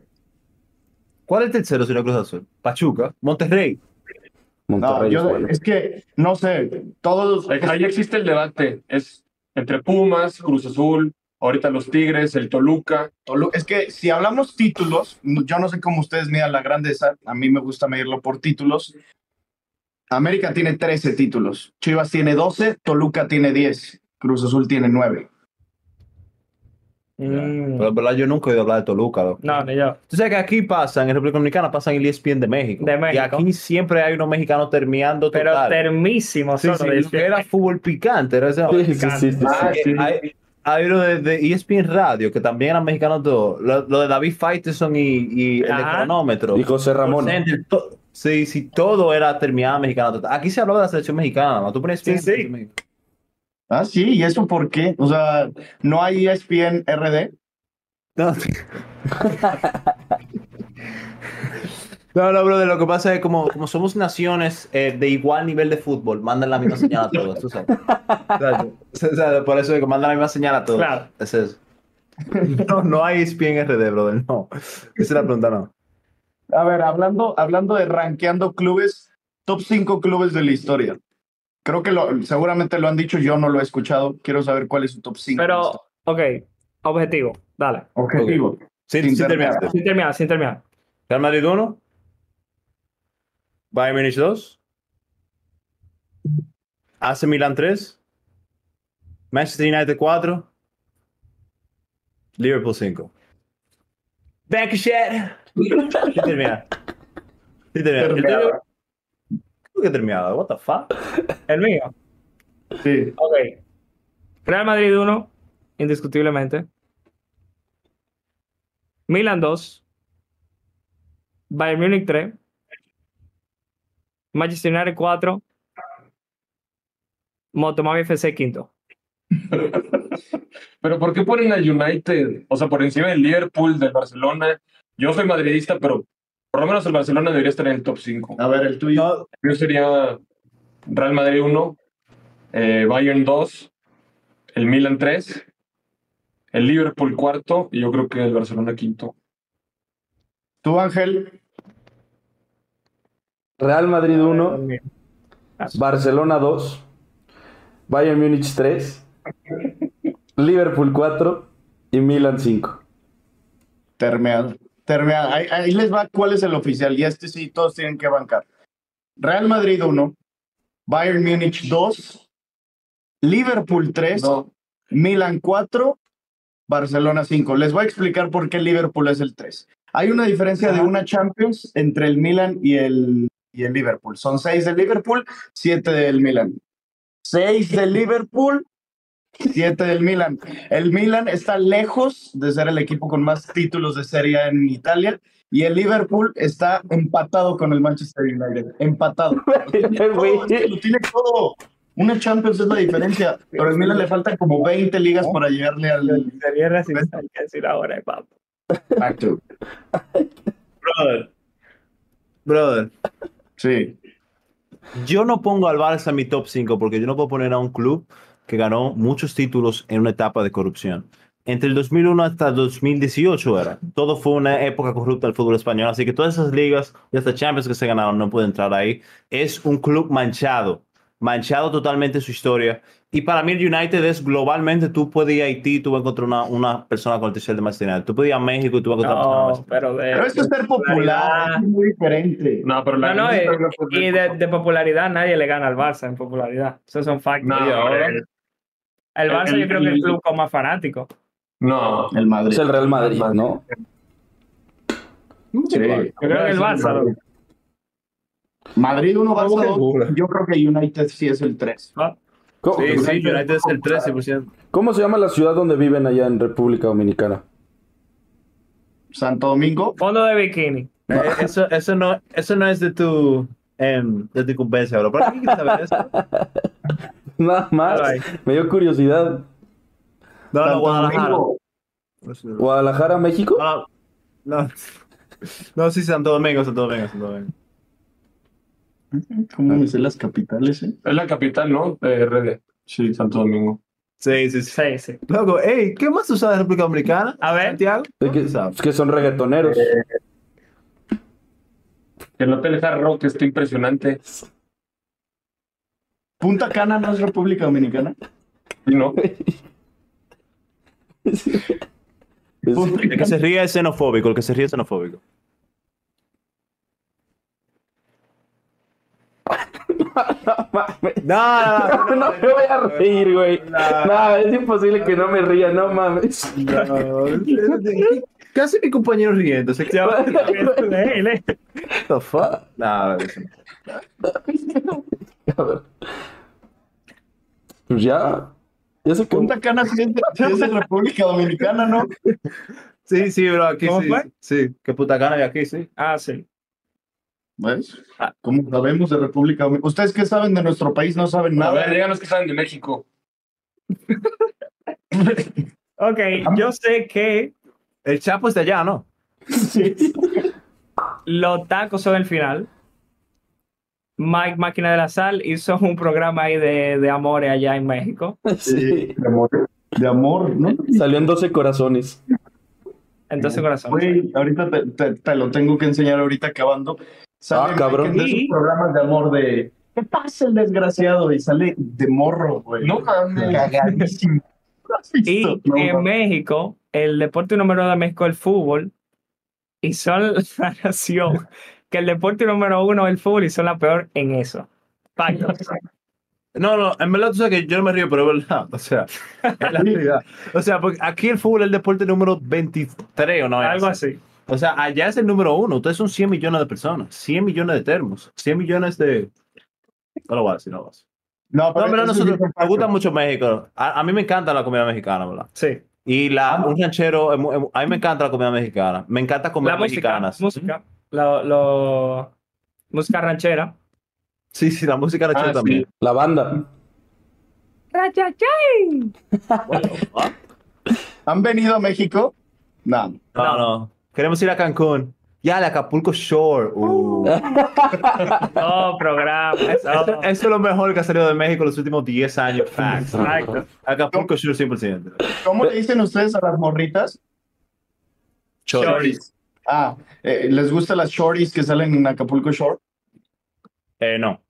¿Cuál es el tercero si no Cruz Azul? Pachuca. Monterrey. No, Monterrey juega. es que, no sé, todos... Ahí ahí existe el debate. Es entre Pumas, Cruz Azul, ahorita los Tigres, el Toluca. Tolu- Es que si hablamos títulos, yo no sé cómo ustedes midan la grandeza, a mí me gusta medirlo por títulos. América tiene 13 títulos, Chivas tiene 12, Toluca tiene 10, Cruz Azul tiene 9. Mm. Pero en verdad yo nunca he oído hablar de Toluca. loco. No, ni yo. Tú sabes que aquí pasan, en República Dominicana pasan el E ESPN de México. De México. Y aquí siempre hay unos mexicanos terminando Pero total. termísimo. Sí, que era fútbol picante. Era ese- Sí, sí, sí, sí, Ah, sí. Hay, hay uno de, de E ESPN Radio, que también eran mexicanos todos. Lo, lo de David Faitelson y, y el cronómetro. Y José Ramón. Sí, sí, todo era terminado mexicano. total. Aquí se habló de la selección mexicana, ¿no? Tú pones Sí, ESPN, sí. mexicana. Ah, sí, ¿y eso por qué? O sea, ¿no hay ESPN RD? No. No, no, brother, lo que pasa es como, como somos naciones eh, de igual nivel de fútbol, mandan la misma señal a todos, tú sabes. Exacto. O sea, por eso es que mandan la misma señal a todos. Claro. Es eso. No, no hay ESPN RD, brother, no. Esa es la pregunta, no. A ver, hablando, hablando de rankeando clubes, top 5 clubes de la historia. Creo que lo, seguramente lo han dicho, yo no lo he escuchado. Quiero saber cuál es su top 5. Pero, ok, objetivo, dale. objetivo. Sí, Sin sí terminar. Sin terminar, sin terminar. Real Madrid 1. Bayern Munich 2. AC Milan 3. Manchester United 4. Liverpool 5. Bankshot. Sí termina. Sí termina. El tuyo- ¿Cómo que terminado? What the fuck? El mío. Sí. Ok. Real Madrid 1, indiscutiblemente. Milan 2. Bayern Múnich 3. Manchester United 4. Motomami FC quinto. Pero ¿por qué ponen al United? O sea, por encima del Liverpool, del Barcelona. Yo soy madridista, pero por lo menos el Barcelona debería estar en el top 5. A ver, el tuyo. Yo sería Real Madrid 1, eh, Bayern 2, el Milan 3, el Liverpool cuarto y yo creo que el Barcelona quinto. Tú, Ángel. Real Madrid 1, Barcelona 2, Bayern Múnich 3, Liverpool 4 y Milan 5. Termeado. Ahí, ahí les va cuál es el oficial. Y este sí, todos tienen que bancar. Real Madrid 1, Bayern Múnich 2, Liverpool 3, No, Milan 4, Barcelona 5. Les voy a explicar por qué Liverpool es el 3. Hay una diferencia de una Champions entre el Milan y el, y el Liverpool. Son 6 del Liverpool, 7 del Milan. 6 del Liverpool, 7 del Milan. El Milan está lejos de ser el equipo con más títulos de Serie A en Italia y el Liverpool está empatado con el Manchester United. Empatado. Lo tiene todo, es que lo tiene todo. Una Champions es la diferencia, pero al Milan le faltan como 20 ligas para llegarle al Sería racista, decir ahora, papo. Exacto. brother. Brother. Sí. Yo no pongo al Barça en mi top 5 porque yo no puedo poner a un club que ganó muchos títulos en una etapa de corrupción. Entre el 2001 hasta el 2018 era. Todo fue una época corrupta del fútbol español. Así que todas esas ligas y hasta Champions que se ganaron no pueden entrar ahí. Es un club manchado. Manchado totalmente su historia. Y para mí el United es globalmente, tú puedes ir a Haití, tú vas a encontrar una, una persona con el t-shirt de Manchester United. Tú puedes ir a México y tú vas a encontrar una No, Manchester pero de. Pero esto es ser popular, es muy diferente. no, pero la No, no, Liga eh, y de, de popularidad nadie le gana al Barça en popularidad. Esos son factos. No, ahora- eh, el Barça el- yo creo que es el el- club con más fanático. no. El Madrid. Es el Real Madrid, ¿no? Sí. Yo creo que el Barça. Madrid 1, Barça qué 2. dura. Yo creo que United sí es el 3. Ah, ¿Cómo, Sí, sí, United es el 13%. cómo se llama la ciudad donde viven allá en República Dominicana? Santo Domingo. Fondo de bikini. Eh, Eso, eso, no, eso no es de tu, em, de tu incumbencia, bro. ¿Para qué quieres saber eso? Nada más. Me dio curiosidad. No, no, Santo Guadalajara. Domingo. ¿Guadalajara, México? No, no. No, sí, Santo Domingo, Santo Domingo, Santo Domingo. ¿Cómo me sé las capitales, eh? Es la capital, ¿no? De RD. Sí, Santo Domingo. Sí, sí, sí. Sí, sí. Loco, ey, ¿qué más sabes de República Dominicana? A ver. Santiago. Es que, es son reggaetoneros. El Hotel Hard Rock está impresionante. Punta Cana no es República Dominicana. ¿Sí, no? Es- El que se ríe es xenofóbico, el que se ríe es xenofóbico. No, no, No, no me voy a reír, güey. No, es imposible que no me ría, no mames. no. ¿Qué hace mi compañero riendo? ¿Se lee, lee. the fuck? No, eso no. A ver. Pues ya. Ya se. Punta Cana es de República Dominicana, ¿no? Sí, sí, bro, aquí ¿Cómo sí. fue? Sí, que puta gana de aquí, sí. Ah, sí. ¿Ves? ¿Cómo sabemos de República Dominicana? ¿Ustedes qué saben de nuestro país? No saben A ver, nada. díganos que saben de México. Ok, yo sé que El Chapo es de allá, ¿no? los tacos son el final. Mike Máquina de la Sal hizo un programa ahí de, de amores allá en México. Sí. De amor, de amor, ¿no? Salió en 12 corazones. Entonces, corazón. Güey, ahorita te, te- te lo tengo que enseñar ahorita acabando. Sale Ah, cabrón. de esos Y- programas de amor de ¿Qué pasa el desgraciado? Y sale de morro, güey. No mames. Cagadísimo. Y No, en mames. México, el deporte número uno de México es el fútbol. Y son la nación que el deporte número uno es el fútbol y son la peor en eso. Factos. No, no, en verdad tú sabes que yo no me río, pero es verdad. O sea, es la realidad. O sea, porque aquí el fútbol es el deporte número 23 o no. Algo así. O sea, allá es el número uno. Ustedes son 100 millones de personas, 100 millones de termos, 100 millones de. No lo voy a decir, no lo voy a decir. No, No, pero pero eso nosotros sí me gusta mucho México. A, a mí me encanta la comida mexicana, ¿verdad? Sí. Y la, un ranchero, es mu- a mí me encanta la comida mexicana. Me encanta comer La música. mexicanas. Música. Lo, lo- música ranchera. Sí, sí, la música ranchera Ah, sí. también. La banda. ¿Han venido a México? No. No, no. Queremos ir a Cancún. Ya, al Acapulco Shore. Uh. Oh, programa. Eso, Oh, eso es lo mejor que ha salido de México en los últimos 10 años. Facts. Exacto. Acapulco Shore 100%. ¿Cómo le dicen ustedes a las morritas? Shorties. Ah, eh, ¿les gustan las shorties que salen en Acapulco Shore? Eh, no.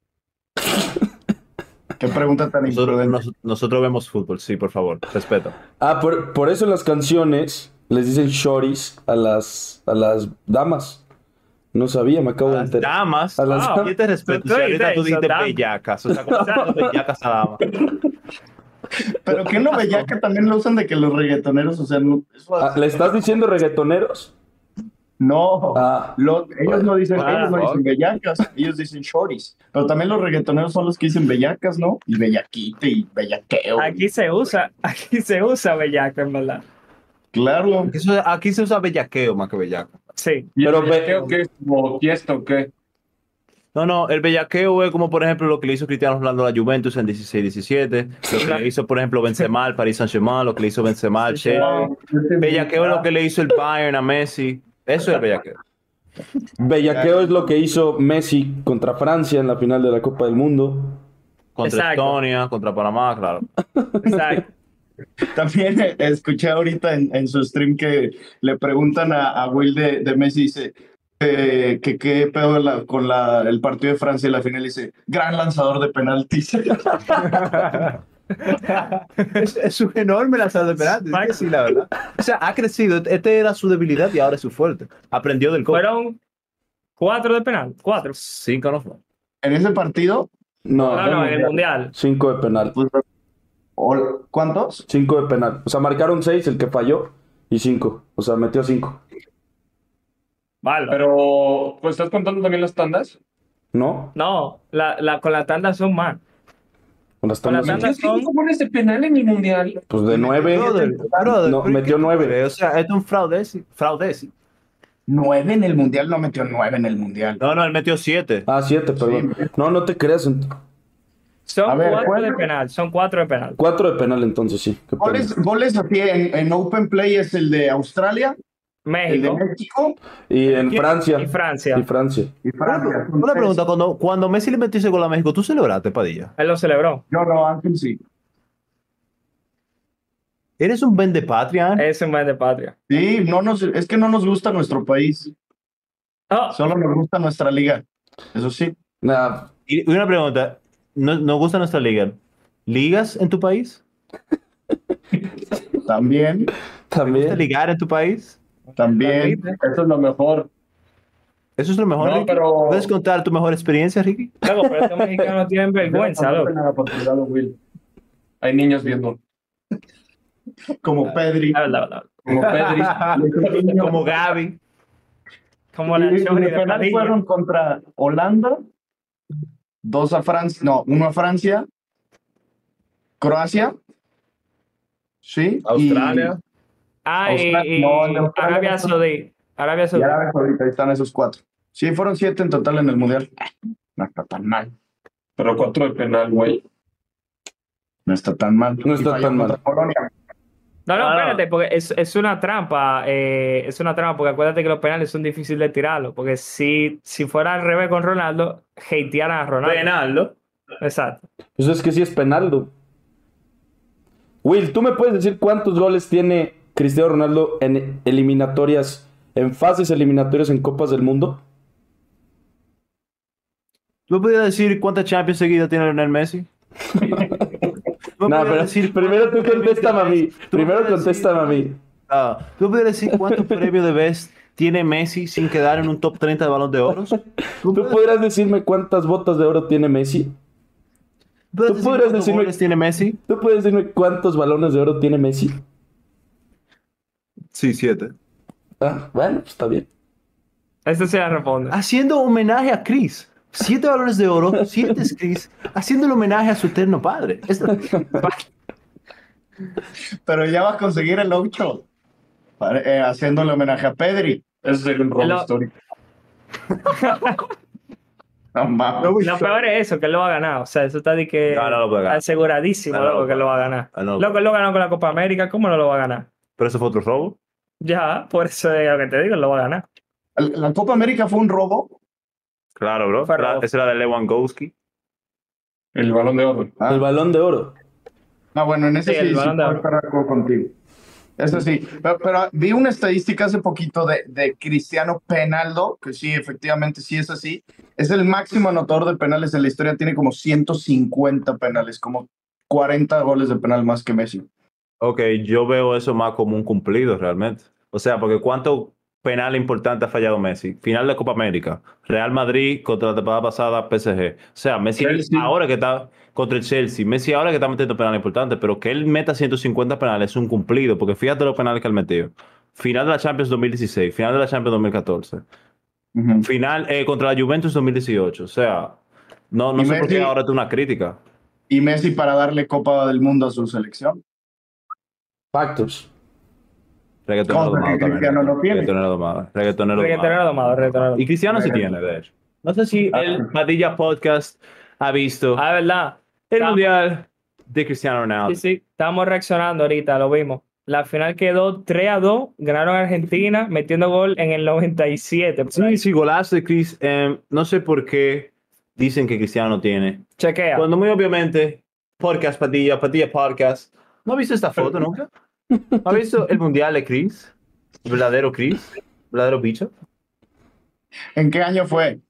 Qué pregunta tan Nosotros, imprudente. nos- nosotros vemos fútbol, sí, por favor. Respeto. Ah, por, por eso las canciones les dicen shorties a las, a las damas. No sabía, me acabo de Las enterar. damas. A las- Ah, yo te respeto. Si ahorita dices tú damas. bellacas. O sea, ¿cómo son bellacas a damas? Pero que no bellaca también lo usan de que los reggaetoneros, o sea, no, eso Ah, ¿Le estás diciendo reggaetoneros? no, Ah, lo- ellos no dicen, Ah, ellos no dicen bellacas, ellos dicen shorties. Pero también los reggaetoneros son los que dicen bellacas, ¿no? Y bellaquite y bellaqueo. Aquí se usa, aquí se usa bellaco, en verdad. Claro. Aquí se, aquí se usa bellaqueo más que bellaco. Sí. ¿Y Pero el bellaqueo qué es? ¿Como fiesta o qué? No, no, el bellaqueo es como, por ejemplo, lo que le hizo Cristiano Ronaldo a la Juventus en 16-17, lo que le hizo, por ejemplo, Benzema al Paris Saint-Germain, lo que le hizo Benzema al Chelsea. Bellaqueo es lo que le hizo el Bayern a Messi. Eso es el bellaqueo. bellaqueo es lo que hizo Messi contra Francia en la final de la Copa del Mundo. Contra Exacto. Estonia, contra Panamá, claro. Exacto. También eh, escuché ahorita en, en su stream que le preguntan a, a Will de, de Messi, dice eh, que qué pedo la- con la, el partido de Francia en la final, dice, gran lanzador de penaltis. es, es un enorme lanzador de penaltis. sí, la verdad. O sea, ha crecido. Este era su debilidad y ahora es su fuerte. Aprendió del coach. Fueron cuatro de penal. Cuatro. Cinco no fue. en ese partido, No, No, no, en el mundial. cinco de penal. ¿Cuántos? Cinco de penal. O sea, marcaron seis el que falló y cinco. O sea, metió cinco. Vale. Pero, pues, ¿estás contando también las tandas? ¿No? No, la, la, con la tanda son más. Con las Con la tandas- tanda ¿Qué son goles de penal en el mundial? Pues de nueve. Brother, brother, No, ¿pero metió nueve. O sea, es un fraude. fraude. Nueve en el mundial, no metió nueve en el mundial. No, no, él metió siete. Ah, siete, perdón. No, no te creas. Son A ver, cuatro ¿cuál? de penal. Son cuatro de penal. Cuatro de penal entonces, sí. Goles, goles así en, en Open Play es el de Australia, el de México México Y en Francia. y Francia. Y Francia. y Francia. Una pregunta, cuando, cuando Messi le metió ese gol a México, ¿tú celebraste, Padilla? Él lo celebró. Yo no, Ángel sí. ¿Eres un vende patria? Es un mes de patria. Sí, no nos, es que no nos gusta nuestro país, Oh, solo nos gusta nuestra liga. Eso sí. Nah, Y una pregunta, ¿no, no gusta nuestra liga? ¿Ligas en tu país? También, ¿Te gusta también. ligar en tu país? también. Eso es lo mejor. Eso es lo mejor. No, Ricky. pero- ¿Puedes contar tu mejor experiencia, Ricky? Luego, pero estos mexicanos tienen vergüenza. Hay niños viendo. Como Pedri. La verdad, la verdad. Como Pedri. Como Gaby. Como Y la de Choni de fueron contra Holanda, dos a Francia, no, uno a Francia, Croacia, sí, Australia. Ah, Australia- no, de Australia Arabia Saudí. Arabia Saudí. y Arabia Saudita, ahí están esos cuatro. Sí, fueron siete en total en el Mundial. No está tan mal, Pero cuatro de penal, güey. no está tan mal. No está tan mal. Polonia. No, no, Ah, espérate, porque es, es una trampa. eh, es una trampa, porque acuérdate que los penales son difíciles de tirarlos. Porque si, si fuera al revés con Ronaldo, hatearan a Ronaldo. Penaldo. Exacto. Pues es que sí es penaldo. Will, ¿tú me puedes decir cuántos goles tiene Cristiano Ronaldo en eliminatorias, en fases eliminatorias en Copas del Mundo? ¿Tú podrías decir cuántas Champions seguidas tiene Lionel Messi? ¿Tú No, pero decir primero tú contéstame a mí. tú Primero contéstame a mí. Ah, ¿Tú podrías decir cuántos premios de Best tiene Messi sin quedar en un top 30 de balón de oro? ¿Tú podrías decirme cuántas botas de oro tiene Messi? ¿Tú ¿Tú podrías cuántos decirme- tiene Messi? ¿Tú puedes decirme cuántos balones de oro tiene Messi? Sí, siete. Ah, bueno, pues está bien. Esto se la responde. Haciendo homenaje a Chris. Siete balones de oro, siete es Chris, haciendo el homenaje a su eterno padre. Esto- Pero ya va a conseguir el 8, haciéndole homenaje a Pedri. Eso sería un robo Lo- histórico. No mames. Lo peor es eso, que él lo va a ganar. O sea, eso está de que No, no lo puede ganar. aseguradísimo, No, no lo loco, que lo va a ganar. Ah, no. Loco, él lo ganó con la Copa América, ¿cómo no lo va a ganar? Pero eso fue otro robo. Ya, por eso es lo que te digo, él lo va a ganar. La Copa América fue un robo. Claro, bro. Robo. Esa era de Lewandowski. El balón de oro. Ah. El balón de oro. Ah, bueno, en ese Sí, sí, el sí Balón de Oro. contigo. Eso sí, pero, pero vi una estadística hace poquito de, de Cristiano Penaldo, que sí, efectivamente sí es así. Es el máximo anotador de penales en la historia, tiene como 150 penales, como 40 goles de penal más que Messi. Ok, yo veo eso más como un cumplido realmente. O sea, porque ¿cuánto penal importante ha fallado Messi? Final de Copa América, Real Madrid contra la temporada pasada PSG. O sea, Messi Chelsea. ahora que está contra el Chelsea, Messi ahora que está metiendo penales importantes, pero que él meta 150 penales es un cumplido, porque fíjate los penales que él metió. Final de la Champions 2016, final de la Champions 2014, Ujú. final eh, contra la Juventus 2018. O sea, no, no sé por qué ahora es una crítica. Y Messi para darle Copa del Mundo a su selección. Factos. Reggaetonero domado. Cristiano no tiene. Reggaetonero domado. Reggaetonero domado. Reggaetonero domado, reggaetonero Y Cristiano sí tiene, de hecho. No sé si Ah, el. Padilla Podcast ha visto Ah, verdad. el Estamos- Mundial de Cristiano Ronaldo. Sí, sí, estamos reaccionando ahorita, lo vimos. La final quedó 3 a 2, ganaron Argentina metiendo gol en el 97. Sí, sí, golazo de Chris. Eh, no sé por qué dicen que Cristiano no tiene. Chequea. Cuando muy obviamente, Podcast Padilla, Padilla Podcast. ¿No ha visto esta foto nunca? ¿No ha visto el Mundial de Chris? ¿El verdadero Chris? ¿El ¿Verdadero bicho? ¿En qué año fue?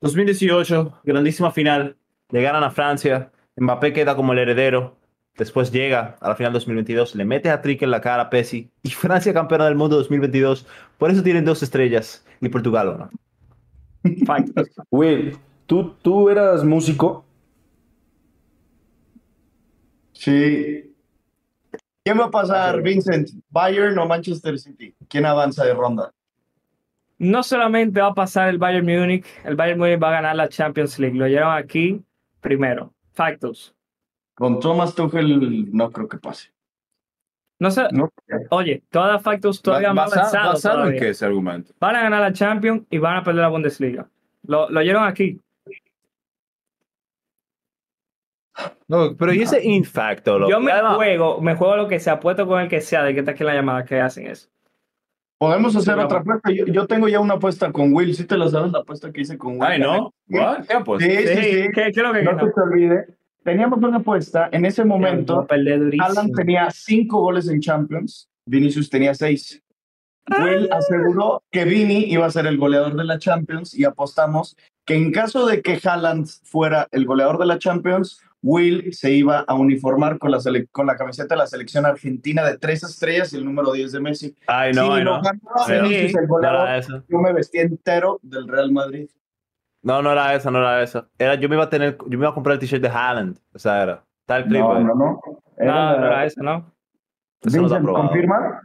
2018, grandísima final. Le ganan a Francia. Mbappé queda como el heredero. Después llega a la final 2022, le mete a trick en la cara a Pessi. Y Francia campeona del mundo 2022. Por eso tienen dos estrellas. Y Portugal una. Factos. Will, ¿tú, tú eras músico. Sí. ¿Quién va a pasar, Vincent? ¿Bayern o Manchester City? ¿Quién avanza de ronda? No solamente va a pasar el Bayern Múnich, el Bayern Múnich va a ganar la Champions League. Lo llevan aquí primero. Factos. Con Thomas Tuchel no creo que pase. No sé, No. oye, todas factos todavía más avanzados. ¿Basado en qué ese argumento? Van a ganar la Champions y van a perder la Bundesliga. Lo, lo oyeron aquí. No, pero y ese infacto, loco? Yo me Además, juego, me juego lo que sea, apuesto con el que sea, de que está aquí la llamada que hacen eso. Podemos hacer Sí, otra apuesta. Yo, yo tengo ya una apuesta con Will. ¿Sí te lo sabes la apuesta que hice con Will? Ay, ¿no? ¿What? ¿Qué apuesta? Sí, sí, sí. ¿Qué, qué es lo que No se te olvide. Teníamos una apuesta. En ese momento. Alan tenía cinco goles en Champions. Vinicius tenía seis. Will aseguró que Vini iba a ser el goleador de la Champions y apostamos que en caso de que Haaland fuera el goleador de la Champions, Will se iba a uniformar con la, sele- con la camiseta de la selección argentina de tres estrellas y el número 10 de Messi. Ay, Sí, no, ay, no. ganó Sí. Vinicius, el No goleador. era eso. Yo me vestí entero del Real Madrid. No, no era esa, no era esa. Era, yo me iba a tener, yo me iba a comprar el t-shirt de Haaland. O sea, era. Está el clip. No, no, no. No, Era- no era eso, ¿no? Eso no Vincent, aprobado. ¿confirma?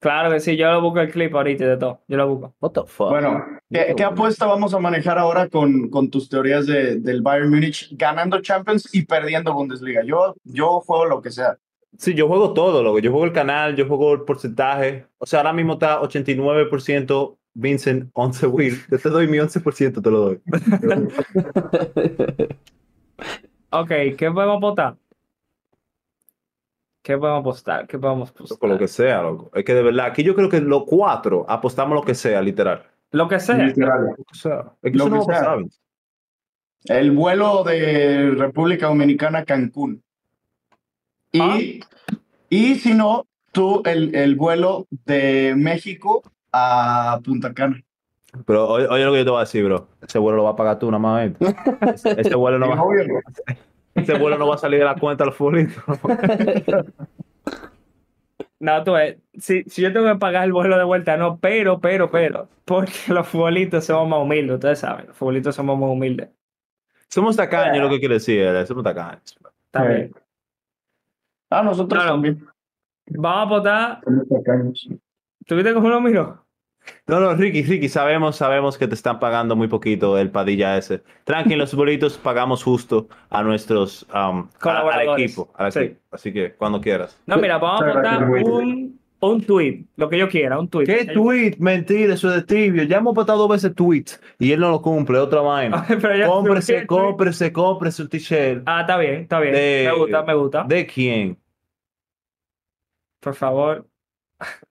Claro que sí, yo lo busco el clip ahorita de todo. Yo lo busco. What the fuck? Bueno, ¿qué, qué apuesta vamos a manejar ahora con, con tus teorías de, del Bayern Múnich ganando Champions y perdiendo Bundesliga? Yo, yo juego lo que sea. Sí, yo juego todo, loco. Yo juego el canal, yo juego el porcentaje. O sea, ahora mismo está 89% Vincent, 11 Will. Yo te doy mi 11%, te lo doy. Ok, ¿qué podemos apostar? ¿Qué podemos apostar? ¿Qué podemos Por apostar? lo que sea, loco. Es que de verdad, aquí yo creo que los cuatro apostamos lo que sea, literal. Lo que sea. Literal. Lo que sea. Es que Lo no a sea. El vuelo de República Dominicana a Cancún. Y, Ah. y si no, tú el, el vuelo de México a Punta Cana. Pero oye, oye lo que yo te voy a decir, bro. Ese vuelo lo va a pagar tú nada más. ¿eh? Ese, ese vuelo no va, Obvio. Ese vuelo no va a salir de la cuenta de los futbolistas. No, tú ves, si, si yo tengo que pagar el vuelo de vuelta, no, pero, pero, pero, porque los futbolistas somos más humildes, ustedes saben, los futbolistas somos más humildes. Somos tacaños, lo que quiere decir. eh, Somos tacaños. Está Sí. bien. Ah, nosotros No, no. también. Vamos a apostar. Somos tacaños. ¿Tuviste cómo lo miró? No, no, Ricky, Ricky, sabemos, sabemos que te están pagando muy poquito el padilla ese. Tranquilo, los bolitos pagamos justo a nuestros, um, a- al Colaboradores. equipo, al Sí. equipo. Así que cuando quieras. No, mira, vamos a Will. un, un tweet, lo que yo quiera, un tweet. ¿Qué tweet? Mentira, eso es de tibio. Ya hemos votado dos veces tweets y él no lo cumple, otra vaina. Cómprese, tweet. cómprese, cómprese un t-shirt. Ah, está bien, está bien. De- Me gusta, me gusta. ¿De quién? Por favor.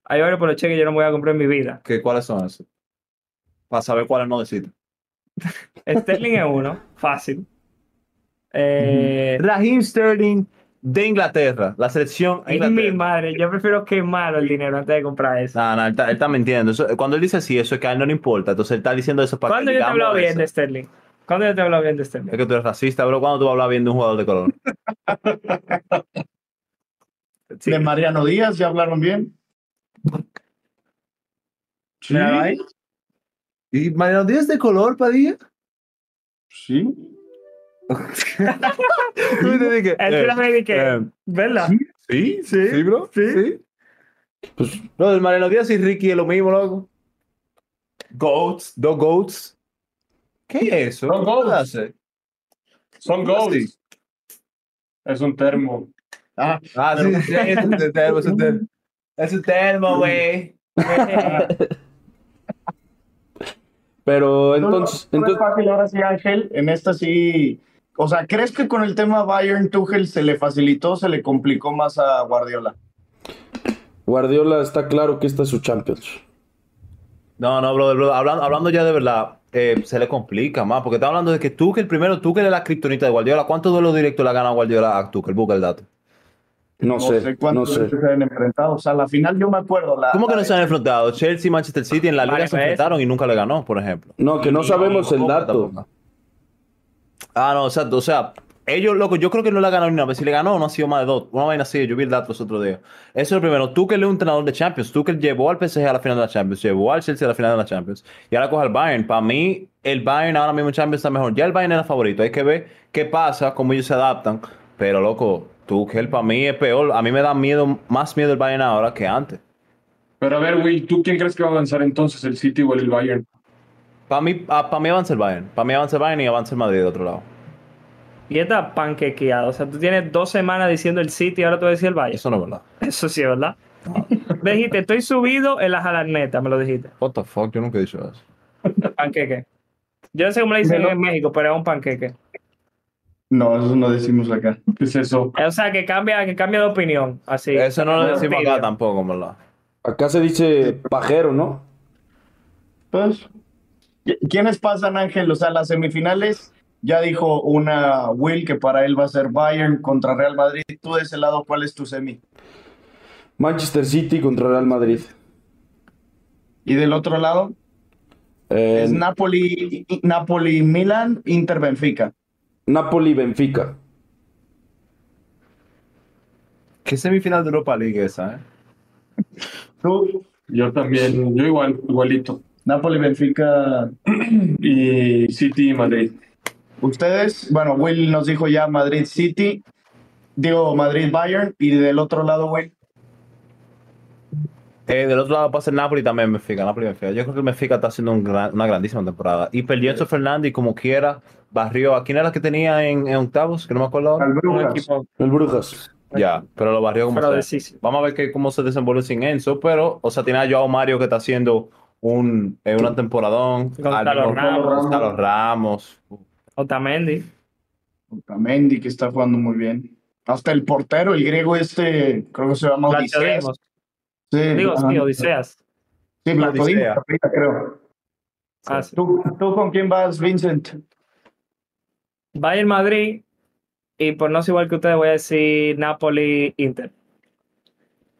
Hay varios por los cheques que yo no me voy a comprar en mi vida. ¿Qué, ¿Cuáles son esos? Para saber cuáles no decir. Sterling es uno, fácil. Eh, Raheem Sterling de Inglaterra, la selección ay, mi madre, yo prefiero quemar el dinero antes de comprar eso. No, no, él está, él está mintiendo. Eso- cuando él dice así, eso es que a él no le importa. Entonces él está diciendo eso para ¿Cuándo que yo te hablado bien eso. de Sterling? ¿Cuándo yo te he hablado bien de Sterling? Es que tú eres racista, bro. ¿Cuándo tú vas a hablar bien de un jugador de color? Sí. De Mariano Díaz, ¿ya hablaron bien? Sí. ¿Y Mariano Díaz de color, Padilla? Sí. Tú te dije, eh, eh, ¿verdad? sí, sí, sí, bro. Sí. Sí. Pues, no, el Mariano Díaz y Ricky es lo mismo, loco. Goats, dos goats. ¿Qué es eso? ¿Qué goats. hace? Son goals. Es un termo. Ah, Ah, sí, sí, es un termo, es un termo. Es un termo, güey. Pero entonces, no, no entonces fácil ahora sí, Ángel. En esta sí. O sea, ¿crees que con el tema Bayern Tuchel se le facilitó, se le complicó más a Guardiola? Guardiola está claro que esta es su Champions. No, no, brother, brother. Hablando, hablando ya de verdad, eh, se le complica más, porque está hablando de que Tuchel, primero Tuchel es la kriptonita de Guardiola. ¿Cuántos duelos directos le ha ganado Guardiola a Tuchel? Busca el dato. No, sé, no cuántos sé. veces se han enfrentado. O sea, la final yo me acuerdo. La, ¿Cómo que la no se han enfrentado? Chelsea y Manchester City en la liga se enfrentaron y nunca le ganó, por ejemplo. No, que no Y- sabemos el dato. Ah, no, exacto. O sea, ellos, loco, yo creo que no le ha ganado ni una vez. Si le ganó, no ha sido más de dos. Una vaina así, yo vi el dato los otros días. Eso es lo primero. Tuchel es un entrenador de Champions. Tuchel llevó al PSG a la final de la Champions, llevó al Chelsea a la final de la Champions. Y ahora coge al Bayern. Para mí, el Bayern ahora mismo en Champions está mejor. Ya el Bayern era favorito. Hay que ver qué pasa, cómo ellos se adaptan. Pero, loco, Tuchel para mí es peor. A mí me da miedo, más miedo el Bayern ahora que antes. Pero a ver, Will, ¿tú quién crees que va a avanzar entonces, el City o el Bayern? Para mí, para mí avanza el Bayern. Para mí avanza el Bayern y avanza el Madrid de otro lado. Y está panquequeado. O sea, tú tienes dos semanas diciendo el City y ahora tú vas a decir el Valle. Eso no es verdad. Eso sí es verdad. Me dijiste, estoy subido en la jalaneta, me lo dijiste. What the fuck, yo nunca he dicho eso. Panqueque. Yo no sé cómo le dicen en México, pero es un panqueque. No, eso no decimos acá. ¿Qué es eso? O sea, que cambia, que cambia de opinión. Así. Eso no lo decimos acá tampoco, ¿verdad? Acá se dice pajero, ¿no? Pues, ¿quiénes pasan, Ángel? O sea, las semifinales, ya dijo una Will que para él va a ser Bayern contra Real Madrid. Tú de ese lado, ¿cuál es tu semi? Manchester City contra Real Madrid. Y del otro lado, Eh, es Napoli, Napoli, Milan, Inter, Benfica. Napoli-Benfica. ¿Qué semifinal de Europa League esa, eh? Yo, yo también, yo igual, igualito. Napoli, Benfica y City Madrid. Ustedes, bueno, Will nos dijo ya Madrid City, digo Madrid Bayern, y del otro lado, Will. Eh, del otro lado pasa el Napoli también Benfica, Napoli Benfica. Yo creo que el Benfica está haciendo un gran- una grandísima temporada. Y perdió Enzo Fernández y como quiera, barrió. ¿A quién era que tenía en, en octavos? Que no me acuerdo ahora. Un Brujas. El Brujas. Ya, pero lo barrió como pero sea. decisivo. Vamos a ver que, cómo se desenvuelve sin Enzo, pero, o sea, tiene a Joao Mario que está haciendo un, eh, una temporadón. Gonzalo Ramos. Gonzalo Ramos. Otamendi. Otamendi, que está jugando muy bien. Hasta el portero, el griego este, creo que se llama Odiseas. Sí, Digo, sí, Odiseas. Sí, Vlachodimos, Odisea. creo. Ah, sí. ¿Tú, ¿Tú con quién vas, Vincent? Bayern Madrid. Y por no ser igual que ustedes, voy a decir Napoli Inter.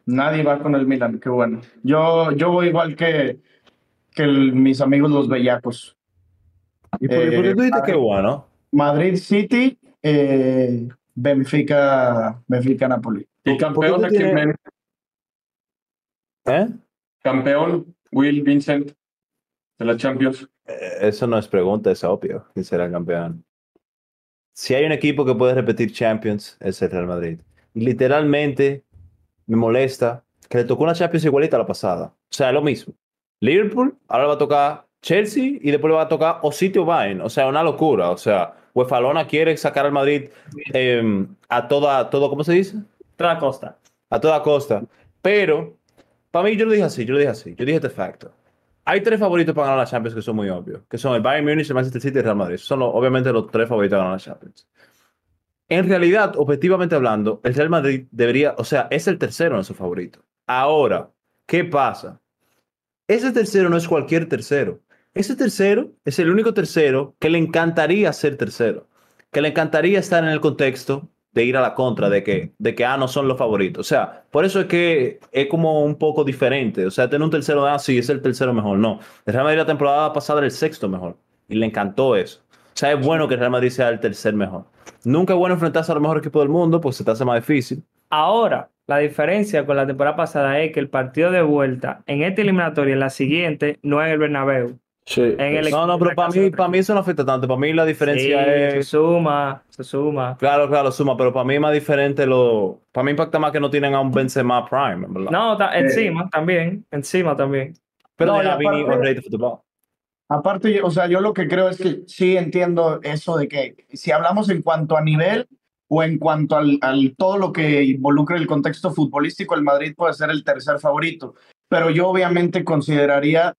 Nadie va con el Milan, qué bueno. Yo, yo voy igual que, que el- mis amigos los bellacos. ¿Y por, por qué Eh, tú dices ver. bueno? Madrid City, eh, Benfica, Benfica Napoli. Y campeón tienes- men, ¿Eh? campeón Will Vincent de la Champions. Eh, Eso no es pregunta, es obvio. ¿Quién será el campeón? Si hay un equipo que puede repetir Champions, es el Real Madrid. Y literalmente me molesta que le tocó una Champions igualita a la pasada. O sea, es lo mismo. Liverpool, ahora va a tocar Chelsea y después le va a tocar o City o Bayern. O sea, una locura. O sea, Uefalona quiere sacar al Madrid eh, a toda, todo, ¿cómo se dice? Toda costa. a toda costa. Pero, para mí, yo lo dije así, yo lo dije así, yo dije este facto. Hay tres favoritos para ganar la Champions que son muy obvios, que son el Bayern Munich, el Manchester City y el Real Madrid. Son los- obviamente los tres favoritos para ganar la Champions. En realidad, objetivamente hablando, el Real Madrid debería, o sea, es el tercero en su favorito. Ahora, ¿qué pasa? Ese tercero no es cualquier tercero. Ese tercero es el único tercero que le encantaría ser tercero, que le encantaría estar en el contexto de ir a la contra, de que, de que ah, no son los favoritos. O sea, por eso es que es como un poco diferente. O sea, tener un tercero, ah, sí, es el tercero mejor. No, el Real Madrid la temporada pasada el sexto mejor. Y le encantó eso. O sea, es bueno que el Real Madrid sea el tercer mejor. Nunca es bueno enfrentarse a los mejores equipos del mundo, porque se te hace más difícil. Ahora, la diferencia con la temporada pasada es que el partido de vuelta en esta eliminatoria en la siguiente no es el Bernabéu. Sí. En el No, no, pero para mí, para mí eso no afecta tanto. Para mí la diferencia Sí, se es... suma, se suma. Claro, claro, suma, pero para mí es más diferente lo... Para mí impacta más que no tienen a un Benzema Prime, ¿verdad? No, ta- encima también, encima también. pero no, ya Vini aparte-. Aparte, o sea, yo lo que creo es que sí entiendo eso de que si hablamos en cuanto a nivel o en cuanto al, al todo lo que involucra el contexto futbolístico, el Madrid puede ser el tercer favorito. Pero yo obviamente consideraría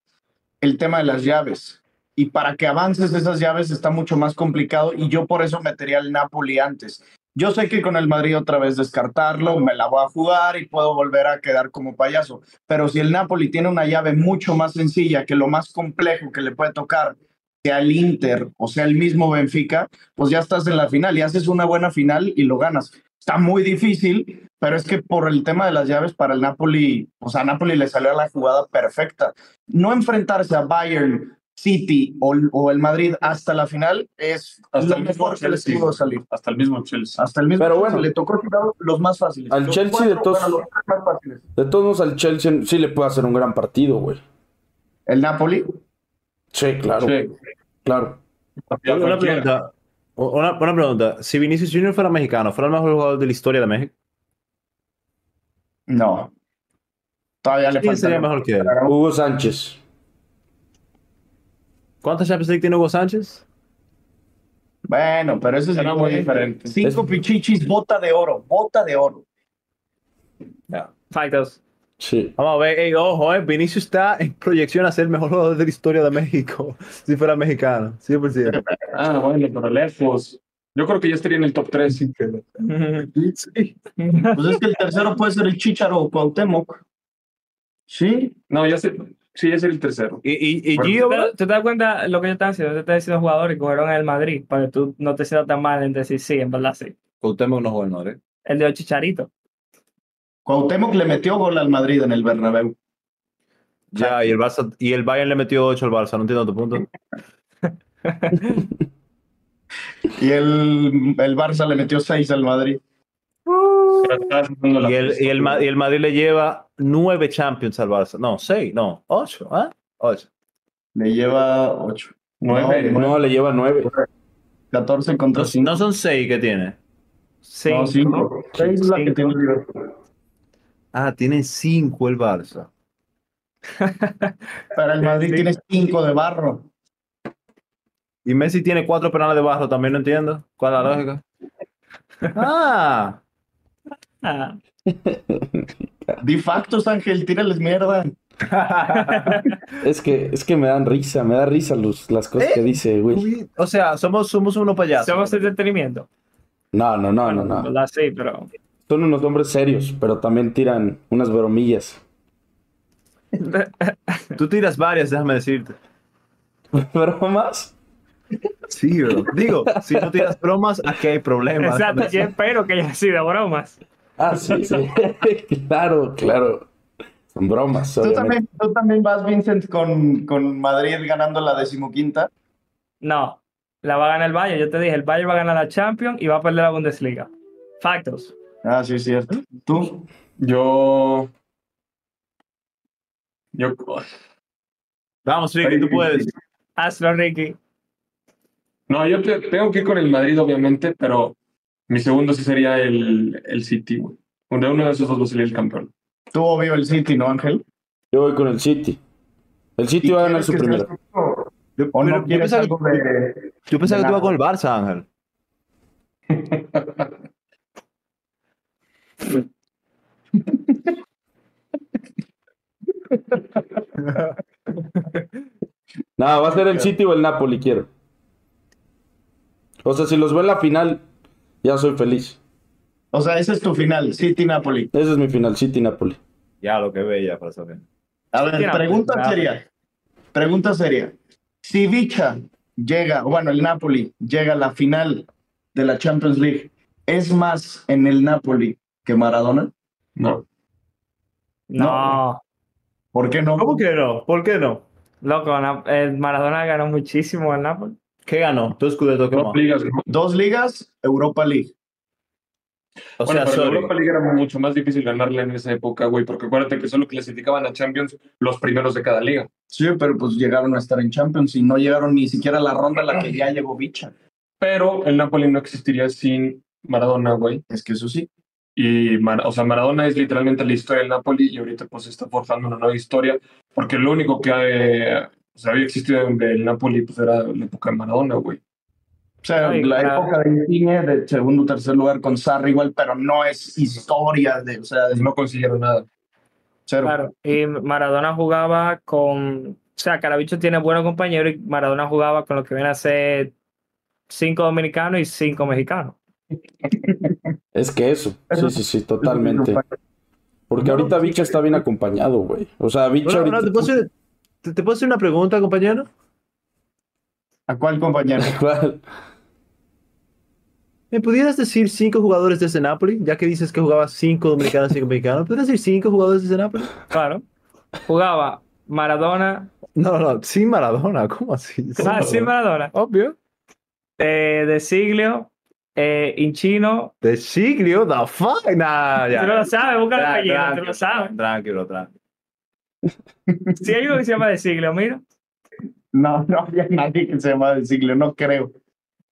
el tema de las llaves. Y para que avances esas llaves está mucho más complicado y yo por eso metería al Napoli antes. Yo sé que con el Madrid otra vez descartarlo, me la voy a jugar y puedo volver a quedar como payaso. Pero si el Napoli tiene una llave mucho más sencilla que lo más complejo que le puede tocar, sea el Inter o sea el mismo Benfica, pues ya estás en la final y haces una buena final y lo ganas. Está muy difícil, pero es que por el tema de las llaves para el Napoli, o sea, a Napoli le salió la jugada perfecta. No enfrentarse a Bayern, City o, o el Madrid hasta la final es Hasta lo el mismo mejor que les Chelsea. pudo salir. Hasta el mismo Chelsea. Hasta el mismo Pero Chelsea bueno. le tocó tirar los más fáciles. Al Los Chelsea de todos- bueno, más fáciles. De todos modos, al Chelsea sí le puede hacer un gran partido, güey. El Napoli, Sí, claro. Sí. Claro. Una pregunta, una, una pregunta. Si Vinicius Junior fuera mexicano, ¿fuera el mejor jugador de la historia de México? No. Todavía le ¿Quién falta. sería mejor que él? Hugo Sánchez. ¿Cuántas Champions League tiene Hugo Sánchez? Bueno, pero eso es muy diferente. Cinco pichichis, bota de oro, bota de oro. Factos. Sí. Vamos a ver, ey, ojo, eh, Vinicius está en proyección a ser el mejor jugador de la historia de México, si fuera mexicano, 100%. Ah, bueno, pero lejos. Yo creo que ya estaría en el top 3. Sí. Pues es que el tercero puede ser el Chicharo o Cuauhtémoc. Sí, No, ya sé. Sí, ya sería el tercero. Y, y, y Gio, Pero, ¿Tú te das cuenta lo que yo estaba haciendo? Yo te estaba diciendo jugadores que jugaron en el Madrid para que tú no te sientas tan mal en decir sí, en verdad sí. Cuauhtémoc no juega en Madrid. El de Chicharito. Cuauhtémoc le metió gol al Madrid en el Bernabéu. Ya, y el, Barça, y el Bayern le metió 8 al Barça, no entiendo tu punto. Y el, el Barça le metió seis al Madrid. La Y el, y, el, y el Madrid le lleva nueve Champions al Barça. No, seis, no, ocho, ¿ah? Ocho. Le lleva 8. Nueve. No, le lleva nueve. 14 contra No, 5. no son seis que tiene. Sí. No, 5. 6 es la que tiene Liverpool. Ah, tiene cinco el Barça. Pero el Madrid Sí. tiene 5 de barro. Y Messi tiene cuatro penales de barro, también no entiendo. ¿Cuál es la lógica? Ah, Ah, De facto, Ángel, tírales mierda. Es que, es que me dan risa, me da risa los, las cosas que dice, güey. o sea, somos, somos unos payasos. somos entretenimiento. No, no, no, no, no. ¿Verdad? Sí, pero. Son unos hombres serios, pero también tiran unas bromillas. Tú tiras varias, déjame decirte. ¿Bromas? Sí, bro. Digo, si no tiras bromas, aquí hay problemas. Exacto, yo espero que haya sido bromas. Ah, sí, sí. claro, claro. Son bromas, ¿Tú también, tú también vas, Vincent, con, con Madrid ganando la decimoquinta. No, la va a ganar el Bayern. Yo te dije, el Bayern va a ganar la Champions y va a perder la Bundesliga. Factos. Ah, sí, es cierto. ¿Tú? Yo. Yo. Vamos, Ricky, tú puedes. Hazlo, Ricky. No, yo te- tengo que ir con el Madrid, obviamente, pero mi segundo sí sería el, el City, güey. De uno de esos dos va a salir el campeón. Tú, obvio, el City, ¿no, Ángel? Yo voy con el City. El City ¿Y va a ganar su sea- Yo, ¿O pero no yo quieres pensaba, algo de...? yo pensaba de que tú ibas con el Barça, Ángel. Nada, va a ser el City o el Napoli, quiero. O sea, si los veo en la final, ya soy feliz. O sea, ese es tu final, City-Napoli. Ese es mi final, City-Napoli. Ya, lo que bella para saber. A ver, pregunta bravo. seria. Pregunta seria. Si Vicha llega, bueno, el Napoli llega a la final de la Champions League, ¿es más en el Napoli que Maradona? No. No, ¿Por qué no? ¿Cómo que no? ¿Por qué no? loco, el Maradona ganó muchísimo el Napoli. ¿Qué ganó? ¿Tú Scudetto qué Dos ligas. Dos ligas, Europa League. O bueno, sea, pero sorry. Europa League era mucho más difícil ganarla en esa época, güey, porque acuérdate que solo clasificaban a Champions los primeros de cada liga. Sí, pero pues llegaron a estar en Champions y no llegaron ni siquiera a la ronda a la que ya llegó Vicha. Pero el Napoli no existiría sin Maradona, güey. Es que eso sí. Y, Mar- o sea, Maradona es literalmente la historia del Napoli y ahorita pues está forjando una nueva historia, porque lo único que eh, o sea, había existido del Napoli pues era la época de Maradona, güey. O sea, Ay, la claro. época de Insigne, de segundo tercer lugar con Sarri igual, pero no es historia de, o sea, Pues de no consiguieron nada. cero. Claro. Y Maradona jugaba con. O sea, Carabicho tiene buenos compañeros y Maradona jugaba con lo que viene a ser cinco dominicanos y cinco mexicanos. Es que eso. Sí, sí, sí, totalmente. Porque ahorita Bicha está bien acompañado, güey. O sea, bueno, ahorita... ¿te, puedo hacer, te- puedo hacer una pregunta, compañero? ¿A cuál compañero? ¿Cuál? ¿Me pudieras decir cinco jugadores de ese Napoli? Ya que dices que jugaba cinco dominicanos y cinco mexicanos. ¿Pudieras decir cinco jugadores de ese Napoli? Claro. Jugaba Maradona. No, no, sin Maradona. ¿Cómo así? Ah, sí, Maradona. Obvio. Eh, de Siglio, eh, Inchino. De Siglio, the fuck. Nah, ya. Tú no lo sabes, busca el Tra- apellido, tú lo sabes. Tranquilo, tranquilo. Si hay uno que se llama de Siglio, mira. No, no había nadie que se llamaba de siglo, no creo.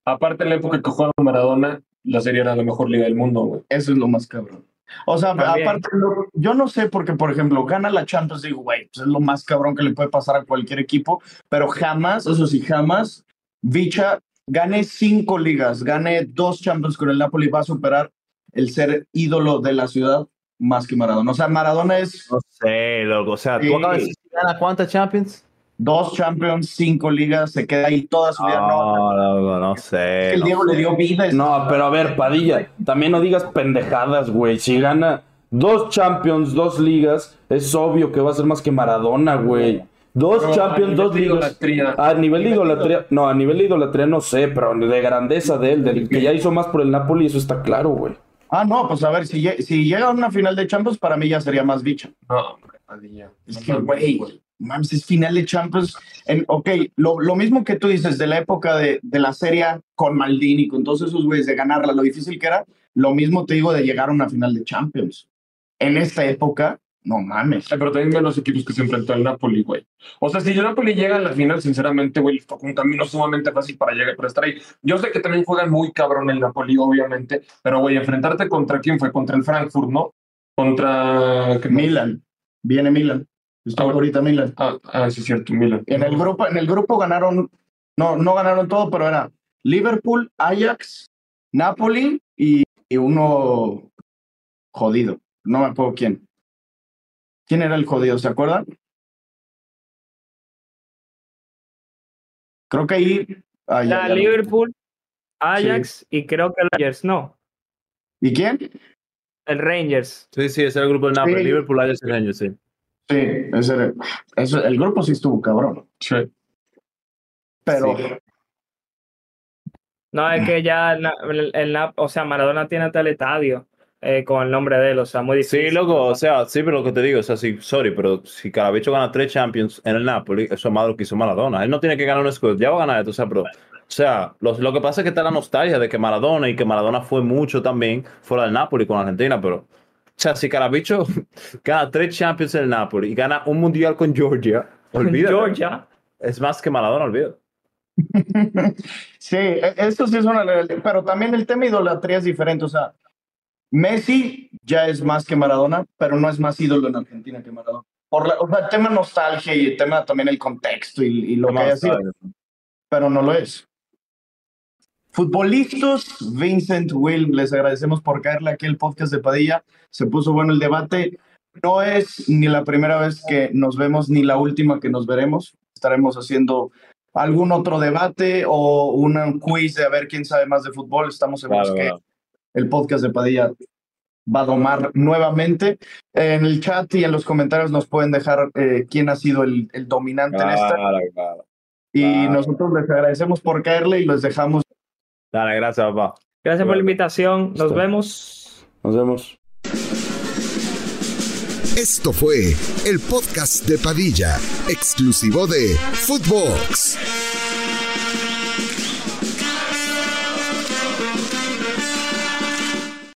Aparte, en la época que jugaba Maradona, la serie era la mejor liga del mundo, güey. Eso es lo más cabrón. O sea, También. aparte, yo no sé porque, por ejemplo, gana la Champions, digo, güey, pues es lo más cabrón que le puede pasar a cualquier equipo, pero jamás, eso sí, jamás, Vicha gane cinco ligas, gane dos Champions con el Napoli, va a superar el ser ídolo de la ciudad más que Maradona. O sea, Maradona es No sé, loco. O sea. ¿tú acabas de decir que gana cuántas Champions? dos Champions, cinco ligas, se queda ahí toda su vida. No, No, loco, no es sé. que el no Diego le dio vida. es- No, pero a ver, Padilla, también no digas pendejadas, güey. Si gana dos Champions, dos ligas, es obvio que va a ser más que Maradona, güey. Dos Champions, dos ligas. A nivel de idolatría, no, a nivel de idolatría no sé, pero de grandeza de él, del que ya hizo más por el Napoli, eso está claro, güey. Ah, no, pues a ver, si, si llega a una final de Champions, para mí ya sería más Vicha. No, hombre, Padilla. Es que, güey, mames, es final de Champions. En, ok, lo, lo mismo que tú dices de la época de, de la serie con Maldini, con todos esos güeyes de ganarla, lo difícil que era, Lo mismo te digo de llegar a una final de Champions. En esta época, no mames. Ay, pero también ven los equipos que se enfrentó al Napoli, güey. O sea, si el Napoli llega a la final, sinceramente, güey, les tocó un camino sumamente fácil para llegar, para estar ahí. Yo sé que también juegan muy cabrón el Napoli, obviamente, pero, güey, enfrentarte contra quién fue? Contra el Frankfurt, ¿no? Contra... Milan. Viene Milan. Está Ah, ahorita Milan. Ah, ah, sí, es cierto, Milan. En el grupo, en el grupo ganaron, no, no ganaron todo, pero era Liverpool, Ajax, Napoli y, y uno jodido. No me acuerdo quién. ¿Quién era el jodido? ¿Se acuerdan? Creo que ahí. ah, ya, La ya lo- Liverpool, Ajax y creo que el Rangers, no. ¿Y quién? El Rangers. Sí, sí, ese era el grupo del Napoli. Sí. Liverpool, Ajax y Rangers, sí. Sí, ese era- el grupo sí estuvo cabrón. Sí. Pero Sí. No, es que ya, el, el- el Nap- o sea, Maradona tiene hasta el estadio eh, con el nombre de él, o sea, muy difícil. Sí, loco, o sea, sí, pero lo que te digo, o sea, sí, sorry, pero si Carabicho gana tres Champions en el Napoli, eso es más de lo que hizo Maradona. Él no tiene que ganar un Scudetto, ya va a ganar esto, o sea, pero, o sea, lo, lo que pasa es que está la nostalgia de que Maradona y que Maradona fue mucho también fuera del Napoli con Argentina, pero, o sea, si Carabicho gana tres Champions en el Napoli y gana un Mundial con Georgia, olvídate. Georgia. Es más que Maradona, olvídate. Sí, e- eso sí es una realidad, pero también el tema idolatría es diferente, o sea, Messi ya es más que Maradona, pero no es más ídolo en Argentina que Maradona. Por la, o sea, el tema nostalgia y el tema también el contexto y, y lo que haya sido, pero no lo es. Futbolistas, Vincent, Will, les agradecemos por caerle aquí el podcast de Padilla. Se puso bueno el debate. No es ni la primera vez que nos vemos, ni la última que nos veremos. Estaremos haciendo algún otro debate o un quiz de a ver quién sabe más de fútbol. Estamos seguros Claro, que claro. El podcast de Padilla va a domar nuevamente. En el chat y en los comentarios nos pueden dejar eh, quién ha sido el, el dominante en esta. Claro, claro. Y claro. nosotros les agradecemos por caerle y los dejamos. Dale, gracias, papá. Gracias por la invitación. Nos vemos. Nos vemos. Esto fue el podcast de Padilla, exclusivo de Footbox.